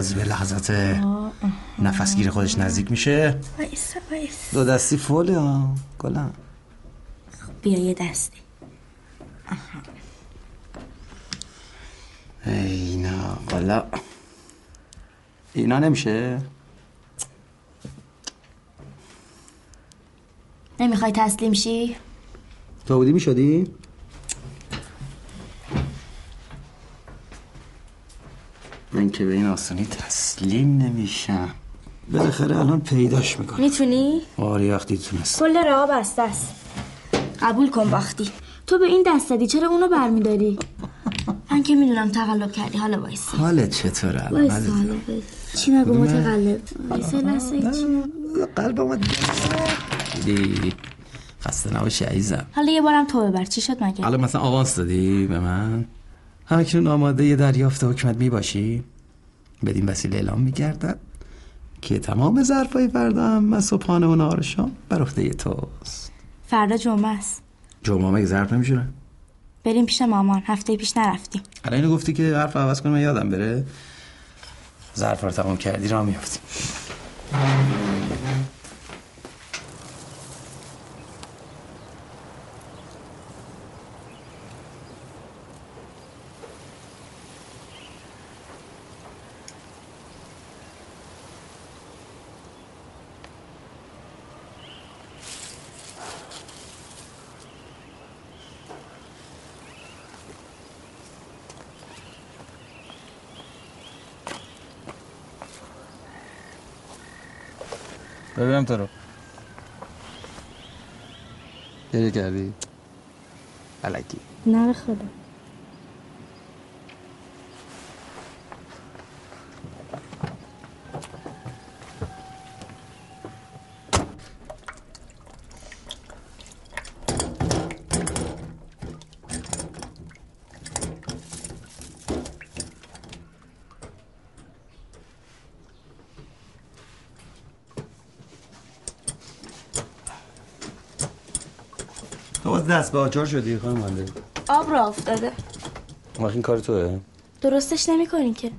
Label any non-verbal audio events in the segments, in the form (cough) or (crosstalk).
بازی به لحظات نفسگیر خودش نزدیک میشه. دو دستی فوله ها گلم بیا یه دستی. اینا والا. اینا نمیشه؟ نمی‌خوای تسلیم شی؟ تو بودی می‌شدی؟ که به این آسانی تسلیم نمیشم. بالاخره الان پیداش می‌کنم. می‌تونی؟ آره وقتی تونست کل راه بسته است. قبول کن وقتی تو به این دست دادی چرا اونو برمیداری؟ من که می‌دونم تقلب کردی. حالا وایسا. حالت چطوره؟ وایسا حالت- حالا چی نگو متقلب؟ وایسا چی قلبم دیدی؟ خسته نباشی عزیزم. حالا یه بارم تو ببر. چی شد مگه؟ الان مثلا آوانس دادی به من؟ همکنون آماده یه دریافت حکمت می باشی بدین وسیله اعلام میگردد که تمام ظرفای فردا هم از صبحانه و نهار شام بر عهده توست. فردا جمعه است. جمعه مگه ظرف نمیشونه؟ بریم پیش مامان. هفته پیش نرفتیم. الان اینو گفتی که حرف عوض کنم من یادم بره. ظرف رو تمام کردی را میافتیم. ببینم تو رو. گریه کردی؟ علکی. نه خدا. دست به آچار شدی خانم مانده آب را افتاده وقت این کار توه. درستش نمی که.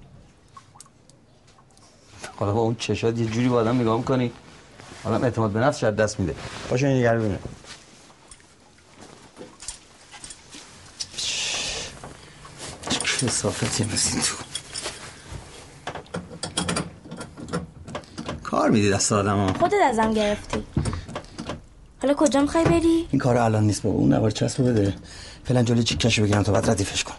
حالا با اون چشات یه جوری با آدم نگاه می‌کنی آدم اعتماد به نفس شاید دست میده. باشه این نگر ببینه چه کسافتی مثل تو. کار میدی دست آدم ها خودت ازم گرفتی. حالا کجا می‌خوای بری؟ این کار الان نیست بابا اون نوار چسب بده. فعلا جلوی چیکشو بگیرم تا بعد ردیفش کن.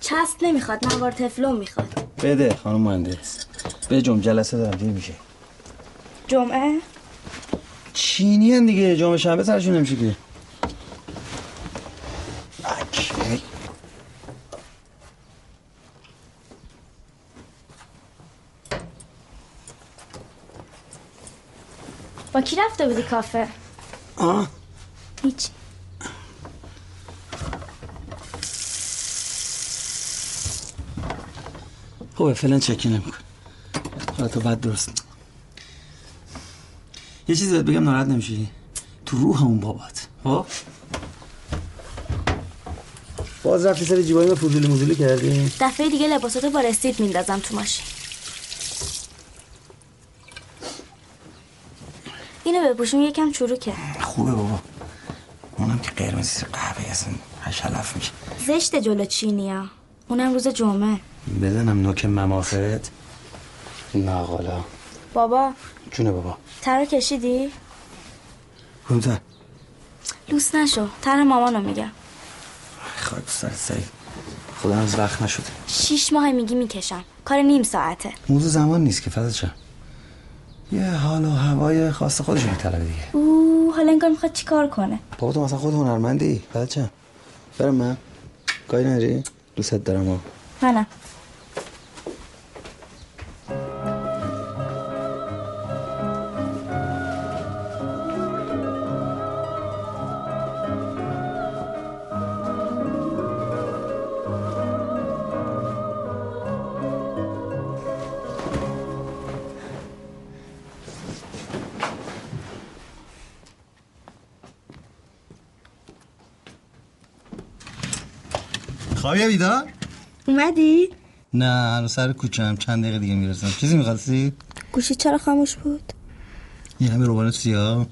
چسب نمی‌خواد نوار تفلون می‌خواد. بده خانم مهندس. به جم جلسه دارم دیر میشه. جمعه؟ چینی هن دیگه جامعه شنبه سرشون نمیشه که. اکی. با کی رفته بودی کافه؟ آه. هیچ. خوبه فعلا چکی نمیکن حالا تو بعد درست یه چیزی بهت بگم ناراحت نمیشی؟ تو روح اون بابات. خب؟ باز رفتی سر جیبایی ما فضولی مزولی کردی؟ دفعه دیگه لباساتو با رسید میندازم تو ماشین. اینو بپوشون یکم چروکه. خوبه بابا. اونم که قرمزی قهوه اصلا هشلف میشه. زشت جلو چینیا. اونم روز جمعه. بزنم نوک ممافت نه حالا. بابا. جونه بابا؟ ترا کشیدی؟ کدومتر لوس نشو. تر مامانو میگم خاک سر سعید. خدا از وقت نشده. شیش ماه میگی می‌کشم. کار نیم ساعته. موضوع زمان نیست که چه یه حال و هوای خاص خودش میطلبه دیگه. او حالا انگار می‌خواد چیکار کنه؟ بابا تو مثلا خود هنرمندی فضا چه برم من. کاری نداری دوست دارم ها. منم خوابی بیدار؟ اومدی؟ نه هنوز سر کوچه هم چند دقیقه دیگه می‌رسم. چیزی می‌خواستی؟ گوشی چرا خاموش بود؟ یه همه روبان سیاه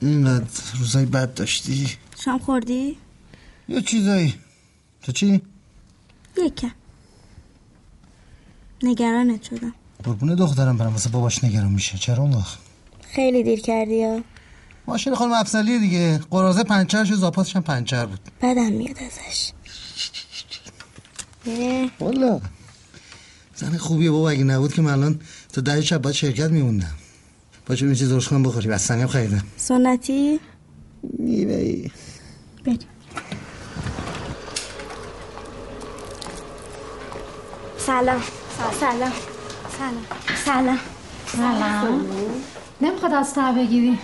اینقدر روزای بد داشتی. شام خوردی؟ یه چیزایی. تو چی؟ یکم. نگرانت شدم. قربون دخترم برم واسه باباش نگران میشه. چرا اون وقت؟ خیلی دیر کردی یا ماشین خانم افسلیه دیگه. قرازه پنچرش و زاپاتش هم پنچر بود. بدم میاد ازش. والا. زن خوبیه بابا اگه نبود که من الان تا ده شب باید شرکت میموندم. با چه چیز درست کنم بخوری؟ بستنی هم خریدم. سنتی؟ میوه ای بریم. سلام. سلام. سلام. سلام. سلام. نمی‌خواد از تا بگیری.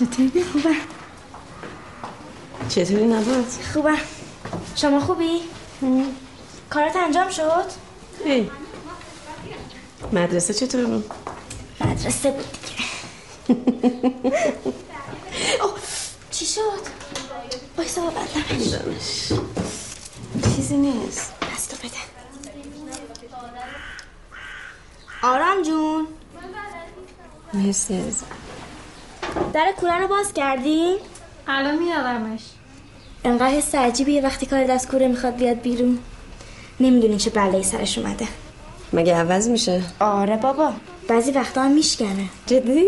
چطوری؟ خوبه چطوری نبود؟ خوبه شما خوبی؟ کارت انجام شد؟ ای. مدرسه چطور بود؟ مدرسه بود دیگه (laughs) چی شد؟ بایستا با دانش چیزی نیست دستو بده آرام جون مرسی از در کوره رو باز کردی؟ الان میارمش انقدر حس عجیبیه وقتی کار دست کوره می‌خواد بیاد بیرون. نمی‌دونی چه بلایی سرش اومده. مگه عوض میشه؟ آره بابا. بعضی وقتا هم میشکنه. جدی؟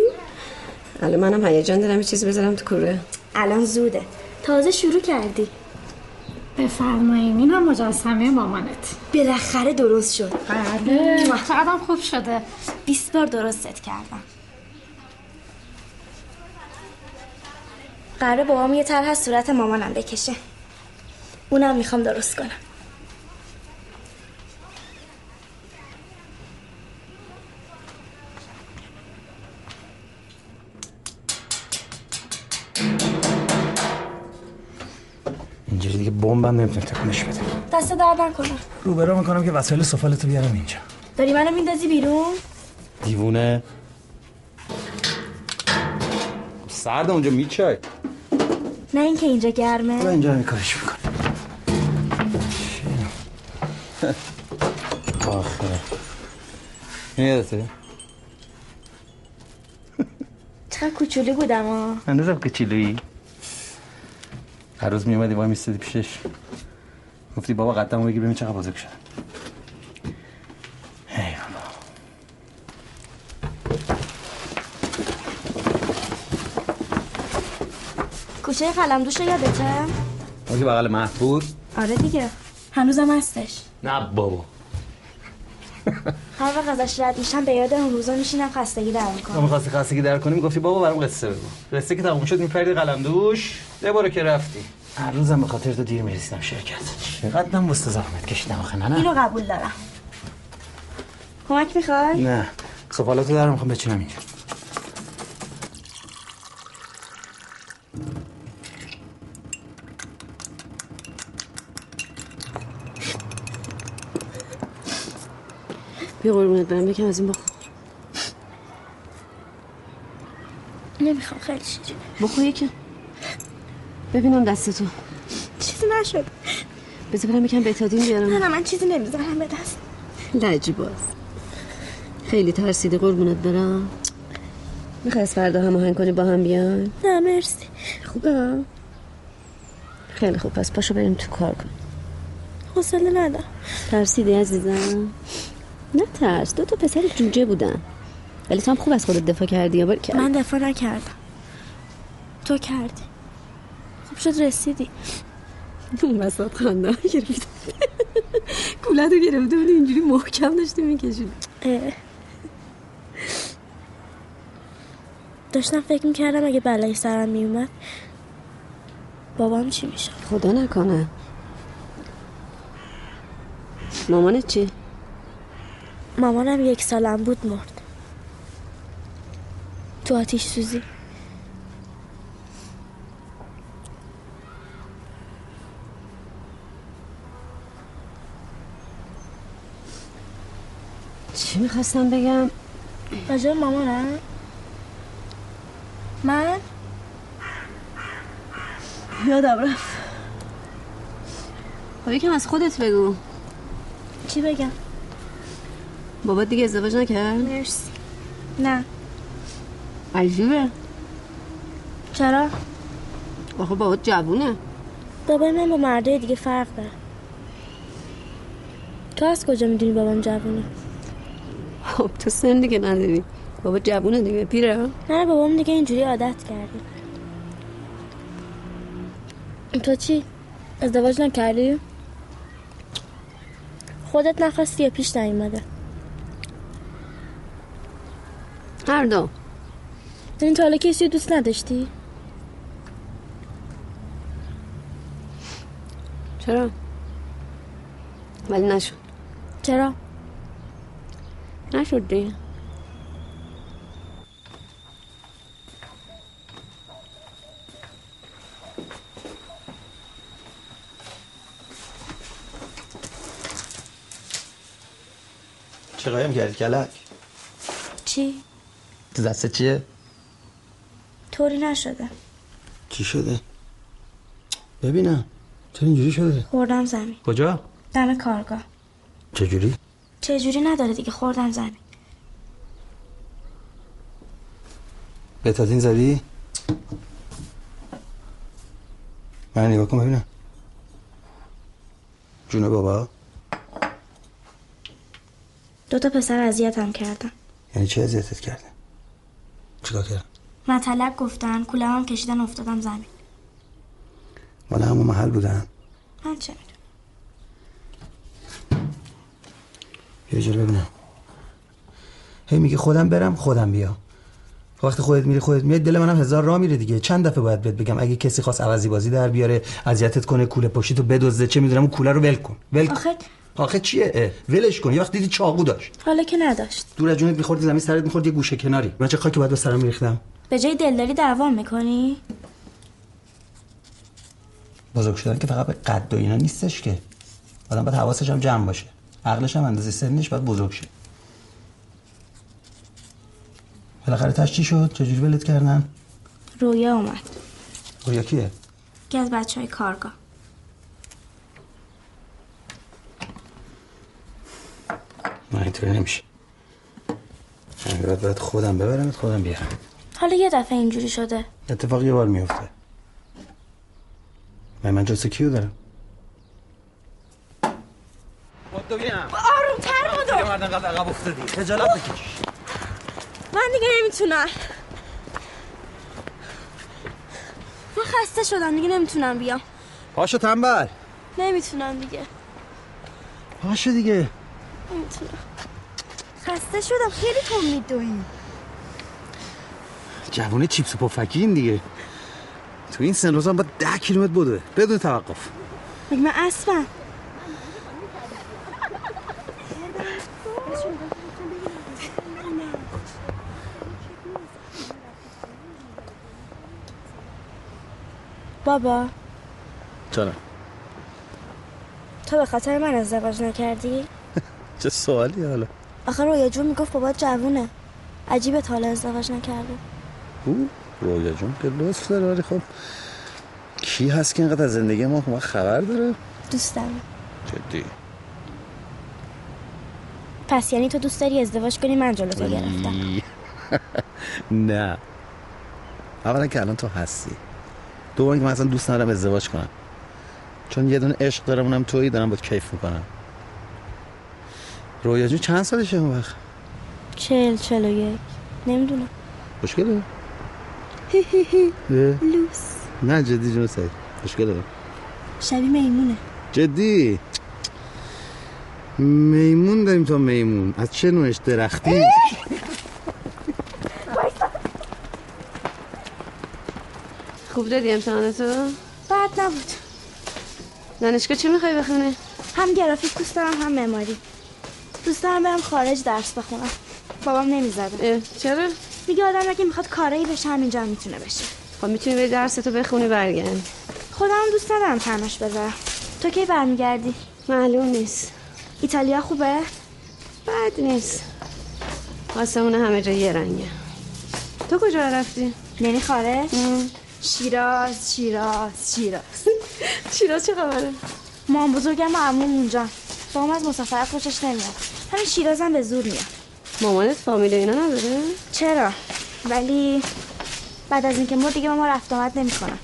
الان منم هیجان دارم یه چیزی بذارم تو کوره. الان زوده. تازه شروع کردی. بفرمایین این هم مجسمه مامانت. بالاخره درست شد. بله. چقدرم خوب شده. 20 بار درست ست کردم. قراره بابام یه طرح از صورت مامانم بکشه. اونم می‌خوام درست کنم. اینجوری دیگه بمبم نمی‌تونه تکونش بده. دست درد نکنم روبرا می‌کنم که وسایل سفالتو بیارم اینجا. داری منو میندازی بیرون؟ دیوونه. سرد اونجا میچای. نه اینکه اینجا گرمه. اینجا همین کارش می‌کنه آخه. این یادته چقدر کوچولی بودم ها هنوزم که چیلویی هر روز میومدی وای میستدی پیشش. گفتی بابا قدمو بگیر ببین چقدر بزرگ شدم کوچه قلم دوش یادته؟ اون که بغل محبود آره دیگه. هنوزم هستش. نه بابا. هر وقت ازش رد میشم به یاد اون روزا میشینم خستگی در تو می‌کنم می‌خواستی خستگی در کنیم گفتی بابا برام قصه بگو. قصه که تموم شد میپردی قلم دوش یه بارو که رفتی. هر روزم به خاطر تو دیر می‌رسیدم شرکت. چقدر من وسط زحمت کشیدم آخه نه نه. اینو قبول دارم. کمک می‌خوای؟ نه. سفالاتو در می‌خوام بچینم اینجا. بیا قربونت برم بکن از این بخور نمی‌خوام خیلی شیرین بخور یکم ببینم دست تو چیزی نشد. بذار برم یکم بتادین نه بیارم. نه من چیزی نمی‌ذارم به دست. لجی باز. خیلی ترسیدی قربونت برم. می‌خوای از فردا هماهنگ کنی با هم بیان نه مرسی. خوبه؟ خیلی خوب پس پاشو بریم تو کار کن. حوصله ندارم. ترسیدی عزیزم؟ نه ترس دو تا پسر جوجه بودن. ولی تو هم خوب از خودت دفاع کردی یا که من دفاع نکردم. تو کردی. خوب شد رسیدی. اون وسط خنده گرفت کولت رو گرفته بود اینجوری محکم داشته می‌کشید. داشتم فکر می‌کردم اگه بلایی سرم میومد بابام چی میشه خدا نکنه. مامانت چی؟ مامانم یک سالم بود مرد. تو آتیش سوزی. چی می‌خواستم بگم؟ راجع به مامانم؟ من؟ یادم رفت. خب یکم از خودت بگو. چی بگم؟ بابا دیگه ازدواج نکرد؟ مرسی. نه. عجیبه. چرا؟ آخه بابا جوونه. بابای من با مردای دیگه فرق داره تو از کجا می‌دونی بابام جوونه؟ خب تو سن دیگه نداری. بابا جوونه دیگه پیره؟ نه بابام دیگه اینجوری عادت کرده. تو چی؟ ازدواج نکردی؟ خودت نخواستی یا پیش نیومده؟ هر دو این تا حالا کسی دوست نداشتی؟ چرا ولی نشد چرا؟ نشد دیگه چه قایم کردی کلک چی؟ تو دسته چیه؟ طوری نشده. چی شده؟ ببینم. چرا اینجوری شده؟ خوردم زمین. کجا؟ دم کارگاه. چجوری؟ چه جوری نداره دیگه؟ خوردم زمین. بتادین زدی؟ من نگاه کن ببینم. جون بابا. دو تا پسر اذیتم کردن. یعنی چه اذیتت کرده چیکار کردن؟ مطلق گفتن کولمم کشیدن افتادم زمین. مال همون محل بودن؟ من چه می‌دونم. یه جور ببینم. هی میگه خودم برم خودم بیا. وقتی خودت میری خودت میاد دل منم هزار راه میره دیگه. چند دفعه باید بهت بگم اگه کسی خواست عوضی بازی در بیاره اذیتت کنه کوله پشتیتو بدزده چه می‌دونم اون کوله رو ول کن. ول کن. آخه آخه چیه؟ اه، ولش کن. یه وقت دیدی چاقو داشت. حالا که نداشت. دور از جونت میخوردی زمین سرت می‌خورد یه گوشه کناری. من چه خاکی باید به سرم میریختم؟ به جای دلداری دوام می‌کنی؟ بزرگ شدن که فقط به قد و اینا نیستش که. آدم باید حواسش هم جمع باشه. عقلش هم اندازه سنش باید بزرگ شه. بالاخره تش چی شد؟ چجوری ولت کردن؟ رویا اومد. رویا کیه؟ که از بچه های کارگاه. من اینطوری نمیشه. من باید باید خودم ببرمت خودم بیارم. حالا یه دفعه اینجوری شده. اتفاق یه بار میفته من من جلسه کیو دارم؟ آرومتر بودو مردن قبل عقب افتادی. خجالت بکش من دیگه نمی‌تونم. من خسته شدم دیگه نمی‌تونم بیام. پاشو تنبل. نمی‌تونم دیگه. پاشو دیگه. نمی‌تونم خسته شدم خیلی تو میدوی جوونه چیپس و پفکین دیگه. تو این سن روزا باید ده کیلومتر بوده. بدون توقف. مگه من اسبم؟ بابا. چرا؟ تو به خاطر من ازدواج نکردی؟ چه سوالی حالا؟ آخه رویا جون می‌گفت بابا جوونه. عجیبه تا حالا ازدواج نکرده. او رویا جون که لطف داره ولی خب کی هست که اینقدر از زندگی ما ما خبر داره؟ دوست دارم جدی؟ پس یعنی تو دوست داری ازدواج کنی من جلو تو گرفتم. (laughs) نه. اولا که الان تو هستی. دوم که من اصلا دوست ندارم ازدواج کنم. چون یه دونه عشق دارم اونم تویی دارم با کیف می‌کنم. رویا جون چند سالشه اون وقت؟ چل چل و یک. نمی‌دونم. مشکله؟ لوس. نه جدی جون سعید مشکله. شبیه میمونه. جدی؟ میمون داریم تا میمون. از چه نوعش درختی؟ خوب دادی امتحانتو بعد نبود. دانشگاه چی می‌خوای بخونی؟ هم گرافیک دوست دارم هم معماری. دوست دارم برم خارج درس بخونم. بابام نمی‌ذاره اه، چرا؟ میگه آدم اگه می‌خواد کارایی بشه همینجا هم می‌تونه بشه. خب می‌تونی بری درستو بخونی برگرد. خودم دوست ندارم تناش بذارم. تو کی برمیگردی؟ معلوم نیست. ایتالیا خوبه؟ بد نیست. آسمون همه جا یه رنگه. تو کجا رفتی؟ یعنی خارج شیراز شیراز شیراز. (laughs) شیراز چه خبره؟ مام بزرگم و عموم اونجا. بابام از مسافرت خوشش نمیاد. همین شیرازم به زور میاد. مامانت فامیل اینا نداره؟ چرا؟ ولی بعد از اینکه مرد دیگه ما رفت آمد نمی‌کنن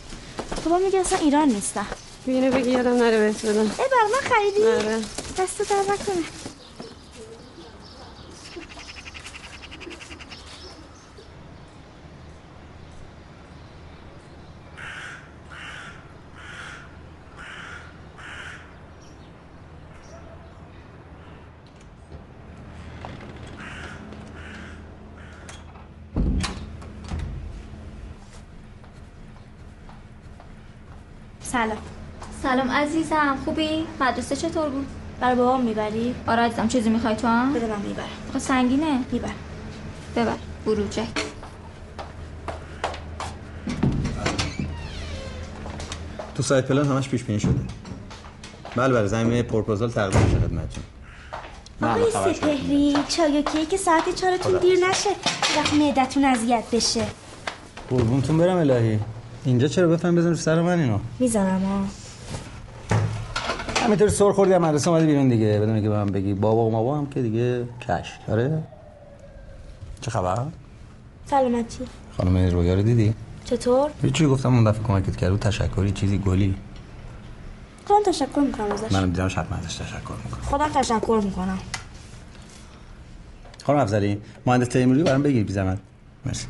بابا میگه اصلا ایران نیستم بینه بگی یادم نره بهت بدم. ای بر من خریدی آره. دست در نکنه. سلام. سلام عزیزم. خوبی؟ مدرسه چطور بود؟ برای بابام می‌بری؟ آره عزیزم چیزی می‌خوای تو هم؟ بده من می‌برم. آخه سنگینه؟ میبر. ببر. بروجک تو سایت پلان همش پیش بینی شده. بله بله زمینه پروپوزال تقدیم میشه خدمتتون. آقای سپهری چای و کیک ساعت چهارتون دیر نشه وقت معدتون اذیت بشه. قربونتون برم الهی. اینجا چرا بفهم بزن رو سر من اینو؟ می‌ذارم ها همینطور سر خوردی از مدرسه اومدی بیرون دیگه بدون که به من بگی. بابا و ماما هم که دیگه کش آره؟ چه خبر؟ سلامتی. خانم رویا رو دیدی؟ چطور؟ هیچی گفتم اون دفعه کمکت کرد. و تشکری چیزی گلی. خودم تشکر می‌کنم ازش. منم دیدم حتما ازش تشکر می‌کنم. خودم تشکر می‌کنم. خانم افضلی مهندس تیموری برام بگیر بی زحمت. مرسی.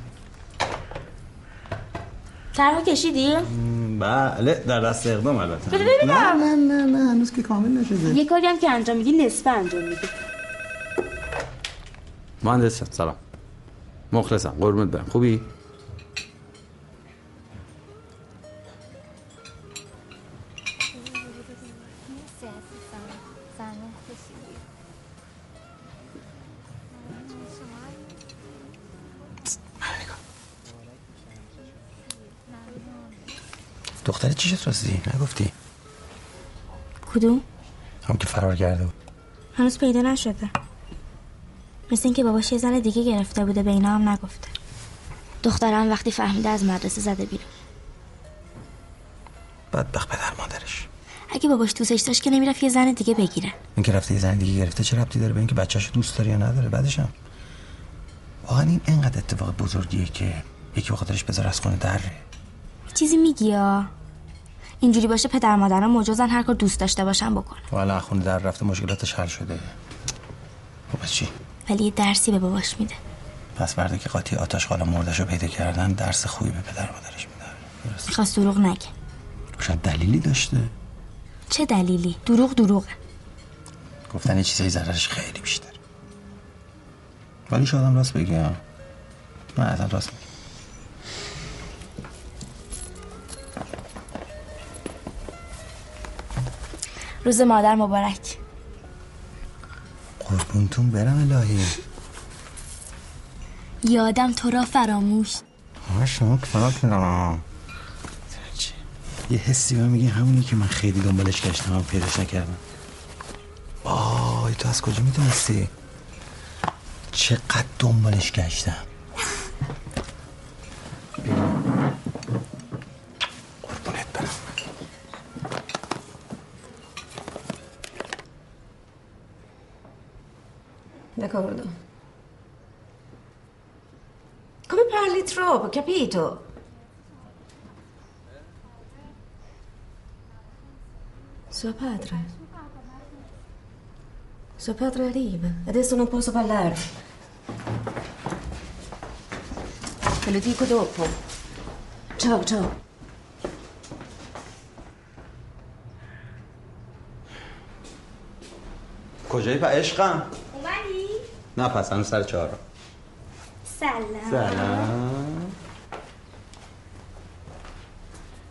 طرح کشیدی؟ بله در دست اقدام البته. ببینم. نه نه نه نه هنوز که کامل نشده. یه کاری هم که انجام میدی نصفه انجام میدی. مهندس سلام. مخلصم قربونت برم. خوبی؟ دختری چی شد راستی؟ نگفتی؟ کدوم؟ هم که فرار کرده بود. هنوز پیدا نشده. مثل اینکه باباش یه زن دیگه گرفته بوده به اینا هم نگفته. دخترم وقتی فهمیده از مدرسه زده بیرون. بدبخت پدر مادرش. اگه باباش دوستش داشت که نمی‌رفت یه زن دیگه بگیره. این که رفته یه زن دیگه گرفته چه ربطی داره به اینکه بچه‌شو دوست داره یا نداره؟ بعدش هم واقعا این اینقدر اتفاق بزرگیه که یکی بخاطرش بذار از خونه دره. چیزی میگی یا؟ اینجوری باشه پدر مادرها مجازن هر کار دوست داشته باشن بکنه و الان خونه در رفته مشکلاتش حل شده. خب چی؟ ولی یه درسی به باباش میده. پس فردا که قاطی آتش خالا مردش رو پیدا کردن درس خوبی به پدر مادرش میدن درست می‌خواست دروغ نگه. شاید دلیلی داشته؟ چه دلیلی؟ دروغ دروغه. گفتن یه چیزایی ضررش خیلی بیشتر. ولی شاید هم راست ها. نه اصلا راست روز مادر مبارک. قربونتون برم الهی. یادم تو را فراموش. شما کنم یه حسی به میگه همونی که من خیلی دنبالش گشتم هم پیداش نکردم. وای تو از کجا می‌دونستی؟ چقدر دنبالش گشتم. D'accordo. Come parli troppo, capito? Suo padre. Suo padre arriva. Adesso non posso parlare. Te lo dico dopo. Ciao, ciao. کجایی پا عشقم اومدی؟ نه پس هنوز سر چهارم سلام. سلام.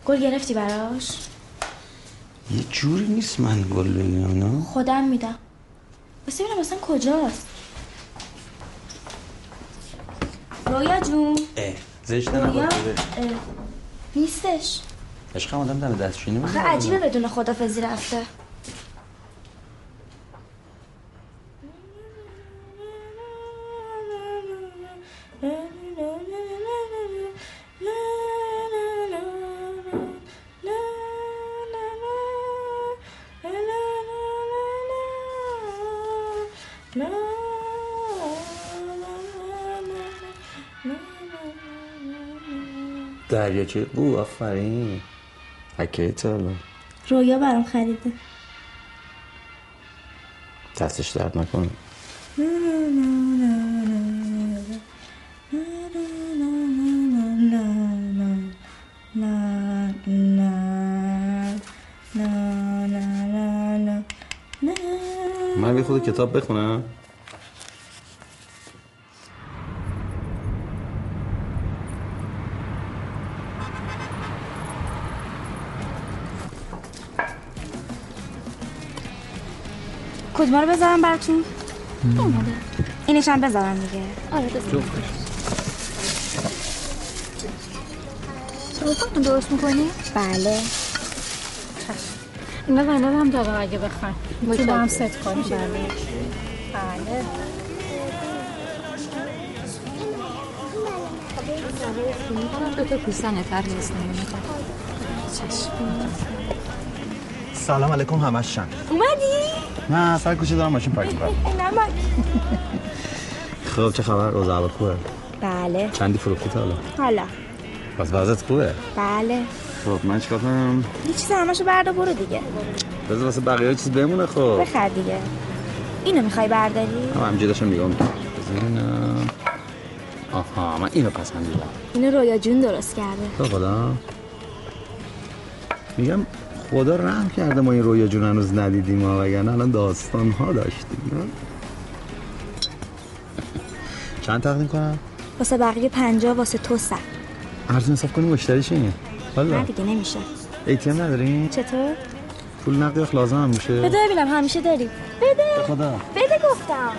گل گرفتی براش؟ یه جوری نیست من گل بگیرم نه؟ خودم میدم. بس ببینم اصلا کجاست. رویا جون. اه زشته اه، نیستش. عشقم آدم دم دستشویی آخه عجیبه بدون خدافزی رفته. دریاچه بو آفرین. حکه تا رویا برام خریده. دستش درد نکنه. من بی خود کتاب بخونم؟ رو بذارم براتون. اینش هم بذارم دیگه. آره بذار. تو درست می‌کنی؟ بله. اینا زینب هم داره اگه بخواین می‌تونی با هم ست کنیم بله. بله. دو تا سلام علیکم همش چند اومدی؟ نه سر کوچه دارم ماشین پارک کنم (laughs) نمک خب چه خبر؟ اوضاع خوبه؟ بله. چندی فروختی تا حالا؟ حالا. پس وضعت خوبه؟ بله. خب من چیکار کنم؟ یه چیز همشو بردا برو دیگه. بذار واسه بقیه چیز بمونه خب. بخر دیگه. اینو می‌خوای برداری؟ هم همینجا داشتم نگاه می‌کنم. اینم. آها من اینو پس من دیدم. اینو رویا جون درست کرده. تو خدا میگم خدا رحم کرده ما این رویا جون هنوز ندیدیم ها وگرنه الان داستان ها داشتیم نه؟ چند تقدیم کنم؟ واسه بقیه پنجا واسه تو صد ارزون حساب کنیم مشتری چیه؟ نه حالا دیگه نمیشه ایتیم نداریم؟ چطور؟ پول نقدی وقت لازم هم میشه بده ببینم همیشه داری بده خدا بده گفتم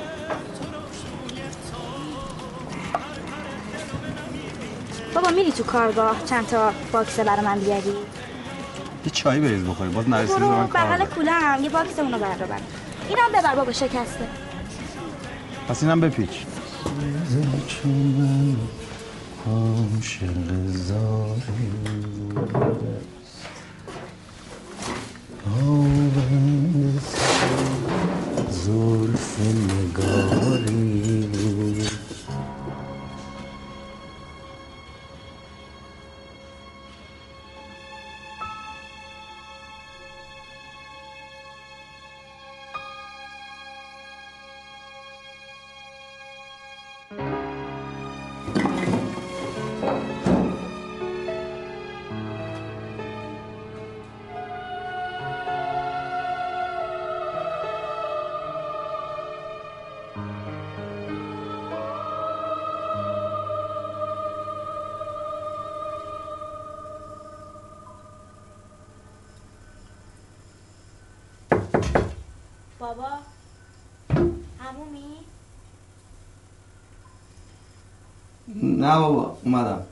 بابا میری تو کارگاه چند تا باکس برای من بیاری یه چایی بریز بخوریم. باز به من کار بغل. کولم. یه باکس اونو بر ببر اینم ببر بابا شکسته. پس اینم بپیچ. زلف نه بابا اومدم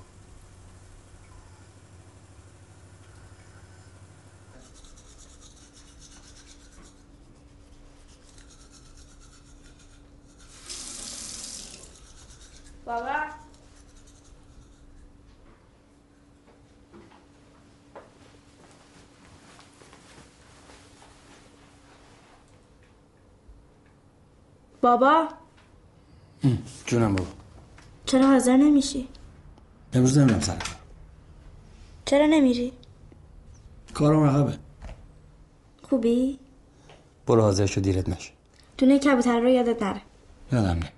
بابا بابا جونم بابا چرا حاضر نمیشی؟ امروز نمیرم سر چرا نمیری؟ کارم عقبه خوبی؟ برو حاضر شو دیرت نشه دونه کبوتر رو یادت نره یادم نمیره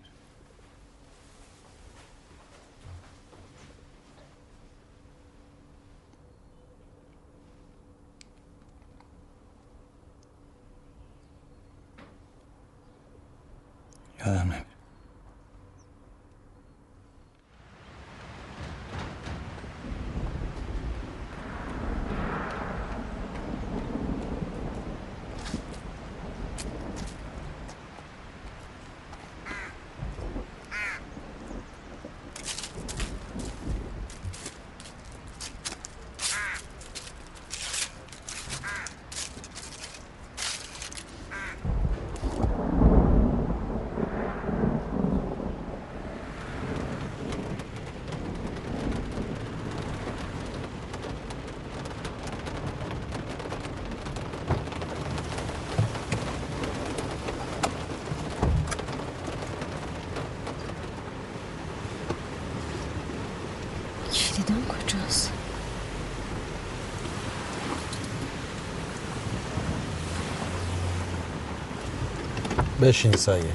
بشین سایه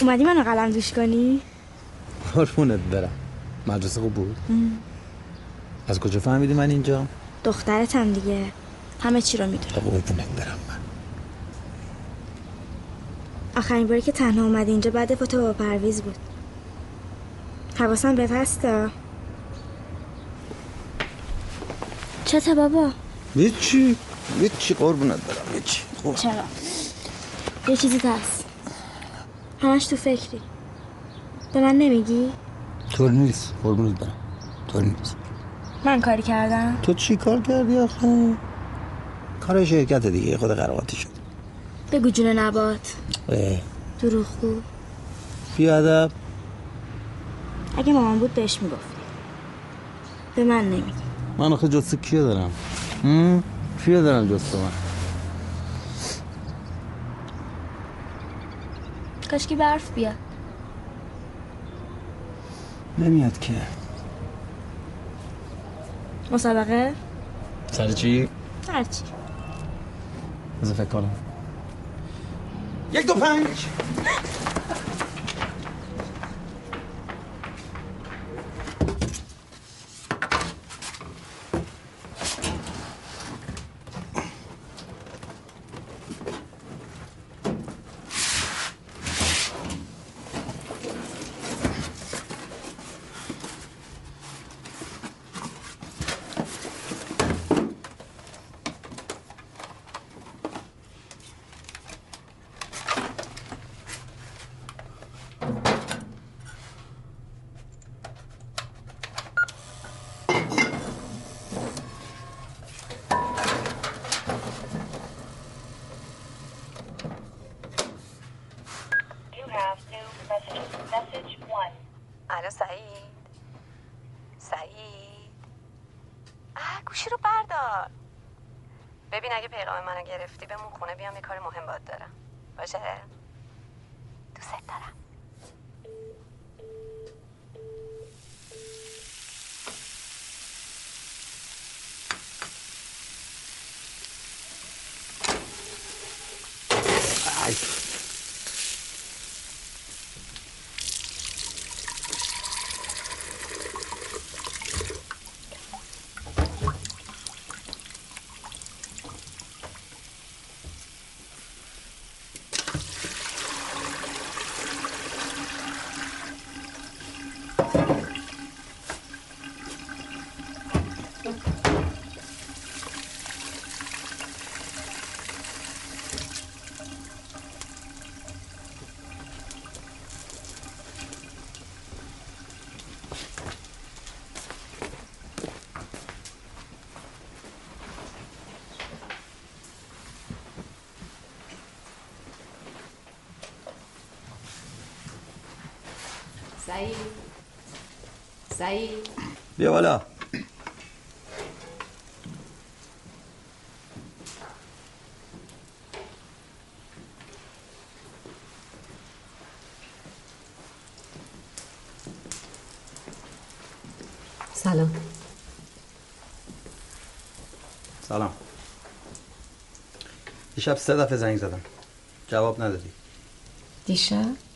اومدی منو قلم دوش کنی؟ قربونت برم. مدرسه خوب بود؟ از کجا فهمیدی من اینجا؟ دخترتم دیگه. همه چی رو می‌دونم قربونت برم من. آخرین باری که تنها اومدی اینجا بعد فوت با پرویز بود. حواسم به هستا چته بابا؟ هیچی. هیچی قربونت برم. هیچی. خوب. چرا؟ یه چیزی هست همش تو فکری. به من نمیگی؟ طور نیست قربونت برم. طور نیست. من کاری کردم. تو چی کار کردی آخه؟ کار شرکت دیگه خود قرارات شد. بگو جون نبات. اه، دروغگو بی ادب اگه مامان بود بهش می‌گفتی. به من نمیگی. من آخه جست کیه دارم؟ کیه دارم جست من؟ کاشکی برف بیاد. نمیاد که. مسابقه؟ سر چی؟ هرچی بذار فکر کنم. یک دو پنج You have new messages. Message one. الو سعید سعید اه گوشی رو بردار ببین اگه پیغام منو گرفتی بمون خونه بیام یه کار مهم باد دارم. باشه دوست دارم سعید. سعید. بیا بالا. سلام. سلام. دیشب سه دفعه زنگ زدم. جواب ندادی. دیشب؟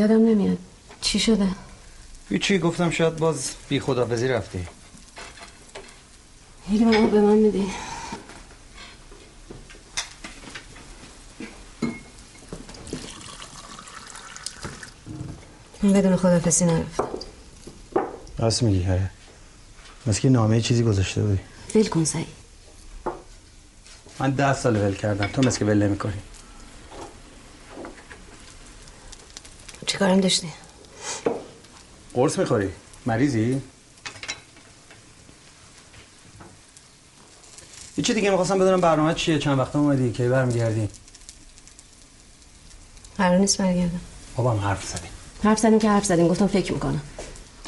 یادم نمیاد. چی شده؟ هیچی گفتم شاید باز بی خدافزی رفتی. یه لیوان آب به من میدی. من بدون خدافزی نرفتم راست میگی هره مثل که نامه چیزی گذاشته بودی. ول کن سعید من ده سال ول کردم. تو مثل که ول نمی کنی چی کارم داشتی؟ قرص می‌خوری؟ مریضی؟ هیچی دیگه می‌خواستم بدونم برنامه چیه. چند وقت اومدی؟ کی برمیگردی؟ قرار نیست برگردم. بابا هم حرف زدیم. حرف زدیم که حرف زدیم. گفتم فکر می‌کنم.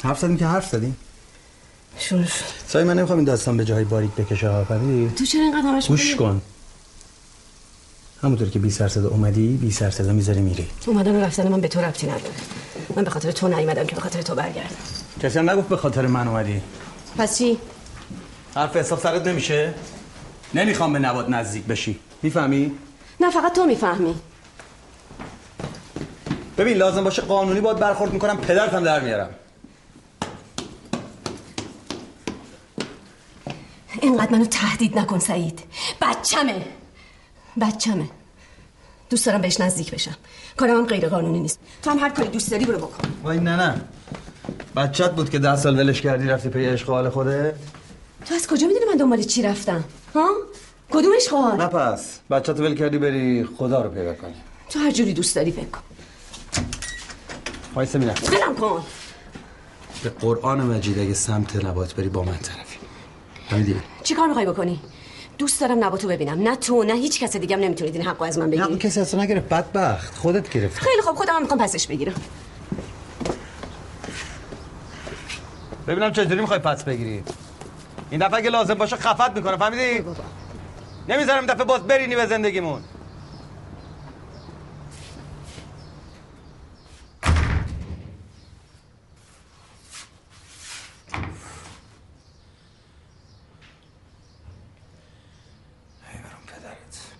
حرف زدیم که حرف زدیم؟ شروع شد. سای من نمی‌خوام این داستان به جای باریک بکشه ها فهمیدی؟ تو چرا اینقدر همش گوش؟ کن. همونطور که بی سر صدا اومدی بی سر صدا می‌ذاری میری. اومدن و رفتن من به تو ربطی نداره. من به خاطر تو نیومدم که به خاطر تو برگردم. کسی هم نگفت به خاطر من اومدی؟ پس چی؟ حرف حساب سرت نمیشه؟ نمی‌خوام به نواد نزدیک بشی. می‌فهمی؟ نه فقط تو می‌فهمی. ببین لازم باشه قانونی باید برخورد می‌کنم پدرتم در میارم. اینقدر منو تهدید نکن سعید. بچمه. بچمه دوست دارم بهش نزدیک بشم. کارم هم غیر قانونی نیست. تو هم هر کاری دوست داری برو بکن. وای نه نه. بچت بود که ده سال ولش کردی رفتی پی عشق حال خوده تو از کجا می‌دونی من دنبال چی رفتم؟ ها؟ کدومش خواهر نه پس. بچت ول کردی بری خدا رو پیدا کنی. تو هر جوری دوست داری فکر کن. وایسا میرم ولم کن. به قرآن مجید اگه سمت نبات بری با من طرفی. چی کار می‌خوای بکنی؟ دوست دارم نباتو ببینم. نه تو نه هیچ کس دیگه هم نمی‌تونید این حقو از من نه اون کسی اصلا نگرفت. بدبخت. خودت گرفت خیلی خوب خودم هم می‌خوام پسش بگیرم. ببینم چجوری می‌خوای پس بگیری. این دفعه اگه لازم باشه خفت می‌کنه فهمیدی؟ نمی‌ذارم این دفعه باز برینی به زندگیمون ای برام پدرت.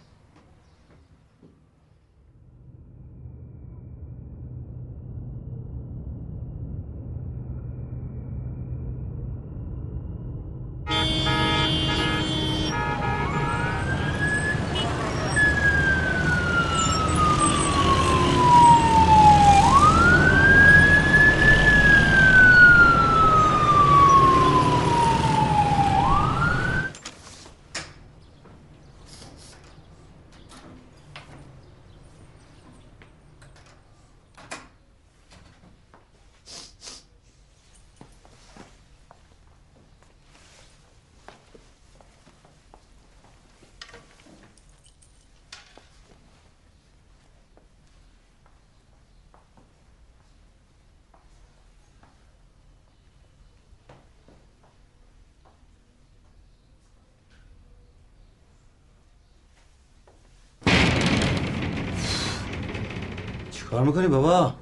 چیکار می‌کنی بابا؟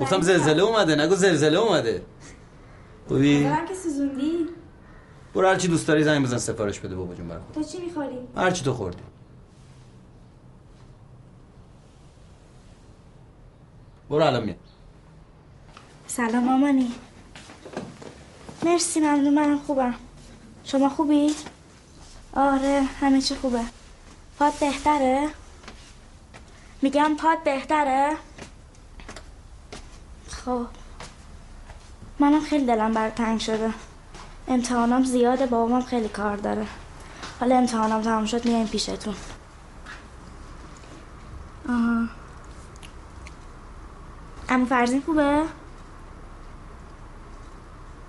گفتم زلزله اومده نگو زلزله اومده. خوبی؟ که سوزوندی؟ برو هر چی دوست داری زنگ بزن سفارش بده بابا جون برام. تو چی می‌خوری؟ هر چی تو خوردی. برو الان میاد سلام مامانی مرسی ممنون منم خوبم. شما خوبی؟ آره همه چی خوبه. پات بهتره؟ میگم پات بهتره؟ خب. منم خیلی دلم بر تنگ شده. امتحانام زیاده بابامم خیلی کار داره. حالا امتحانام تمام شد میایم پیشتون. آها. امو فرزین خوبه؟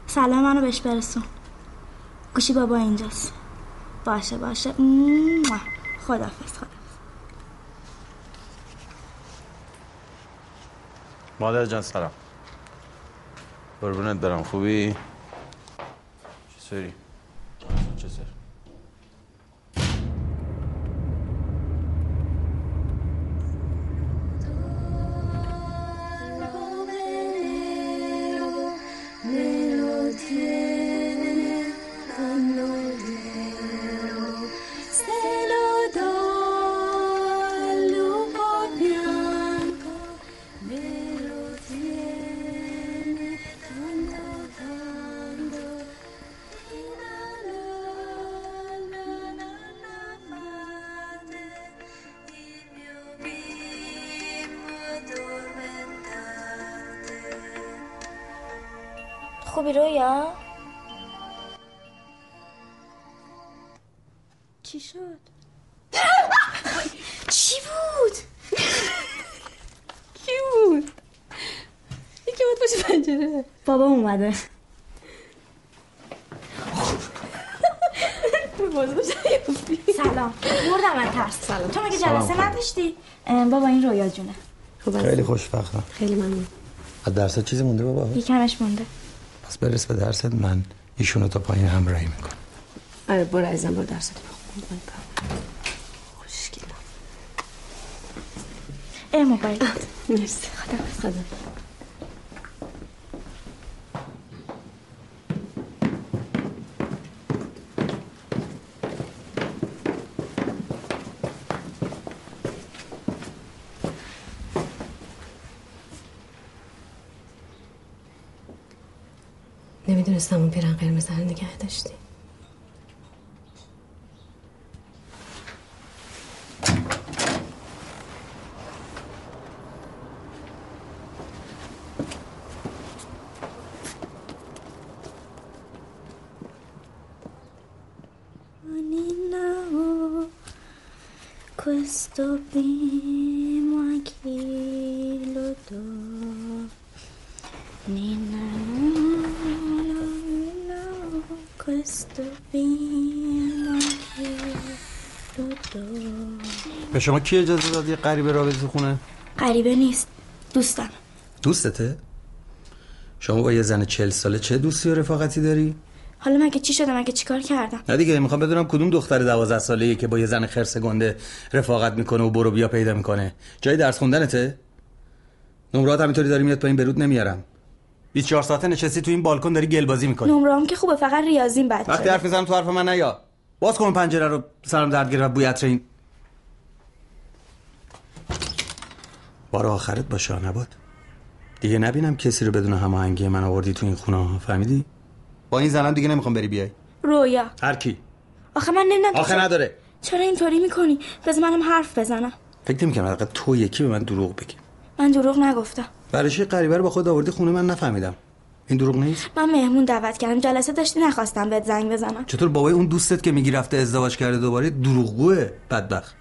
سلام منو بهش برسون. گوشی بابا اینجاست. باشه باشه. موah. خدافز مادر جان سلام. قربونت برم. خوبی؟ چطوری؟ خوشبختم. خیلی ممنون. از درست چیزی مونده بابا؟ یکمش مونده. پس برس به درست من. ایشونو تا پایین همراهی می‌کنم. آره برو عزیزم برو درست. خوشگل ای موبایل مرسی. خدا خدا نمی‌دونستم اون پیرن قرمز رو نگه داشتی. Questo به شما کی اجازه داد یه غریبه را تو خونه؟ غریبه نیست دوستم. دوستته؟ شما با یه زن چل ساله چه دوستی و رفاقتی داری؟ حالا مگه چی شده؟ مگه چیکار کردم؟ نه دیگه می‌خوام بدونم کدوم دختر دوازده ساله که با یه زن خرس گنده رفاقت می‌کنه و برو بیا پیدا می‌کنه. جای درس خوندنته؟ نمرات همینطوری داری میاد پایین برود نمیارم. 24 ساعته نشستی تو این بالکن داری گل بازی می‌کنی. نمرام که خوبه فقط ریاضیم بد وقتی حرف می‌زنم تو حرف من نیا. باز کن پنجره رو سرم درد گرفت بوی عطر این. بار آخرت باشه نباد دیگه نبینم کسی رو بدون هماهنگی من آوردی تو این خونه ها فهمیدی؟ با این زنم دیگه نمی‌خوام بری بیای. رویا. هر کی. آخه من نمی‌دونم آخه چرا- نداره. چرا اینطوری می‌کنی؟ بذار منم حرف بزنم. فکر نمی‌کنم حداقل تو یکی به من دروغ بگی. من دروغ نگفتم. برای چی غریبه رو با خود آوردی خونه من نفهمیدم. این دروغ نیست؟ من مهمون دعوت کردم جلسه داشتی نخواستم بهت زنگ بزنم. چطور بابای اون دوستت که میگی رفته ازدواج کرده دوباره دروغگوه؟ بدبخت.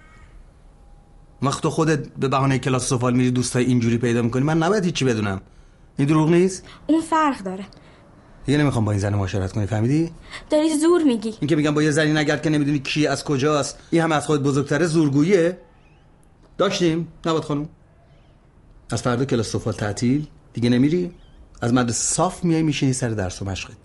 وقت تو خودت به بهانه کلاس سفال میری دوستای اینجوری پیدا می‌کنی. من نباید هیچی بدونم. این دروغ نیست؟ اون فرق داره. دیگه نمی‌خوام با این زن معاشرت کنی فهمیدی؟ داری زور میگی. این که میگم با یه زنی نگرد که نمی‌دونی کی از کجاست. این هم از خود بزرگتره زورگوییه. داشتیم. نباد خانم. از فردا کلاس سفال تعطیل. دیگه نمیری؟ از مدرسه صاف میای میشینی سر درس و مشقت.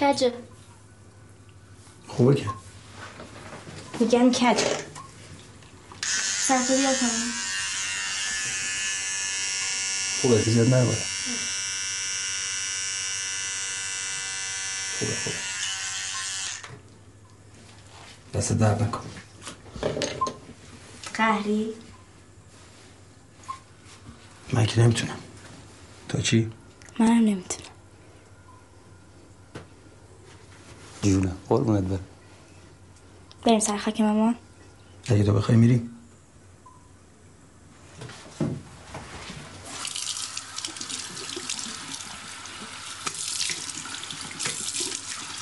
کجه خوبه که. میگن کجه سرطه بیا کنم خوبه که زیاد نباره خوبه خوبه. دست درد نکن. قهری. من که نمی‌تونم. تو چی؟ منم نمی‌تونم. قربونت برم. بریم سر خاک مامان اگه تو بخوای میری.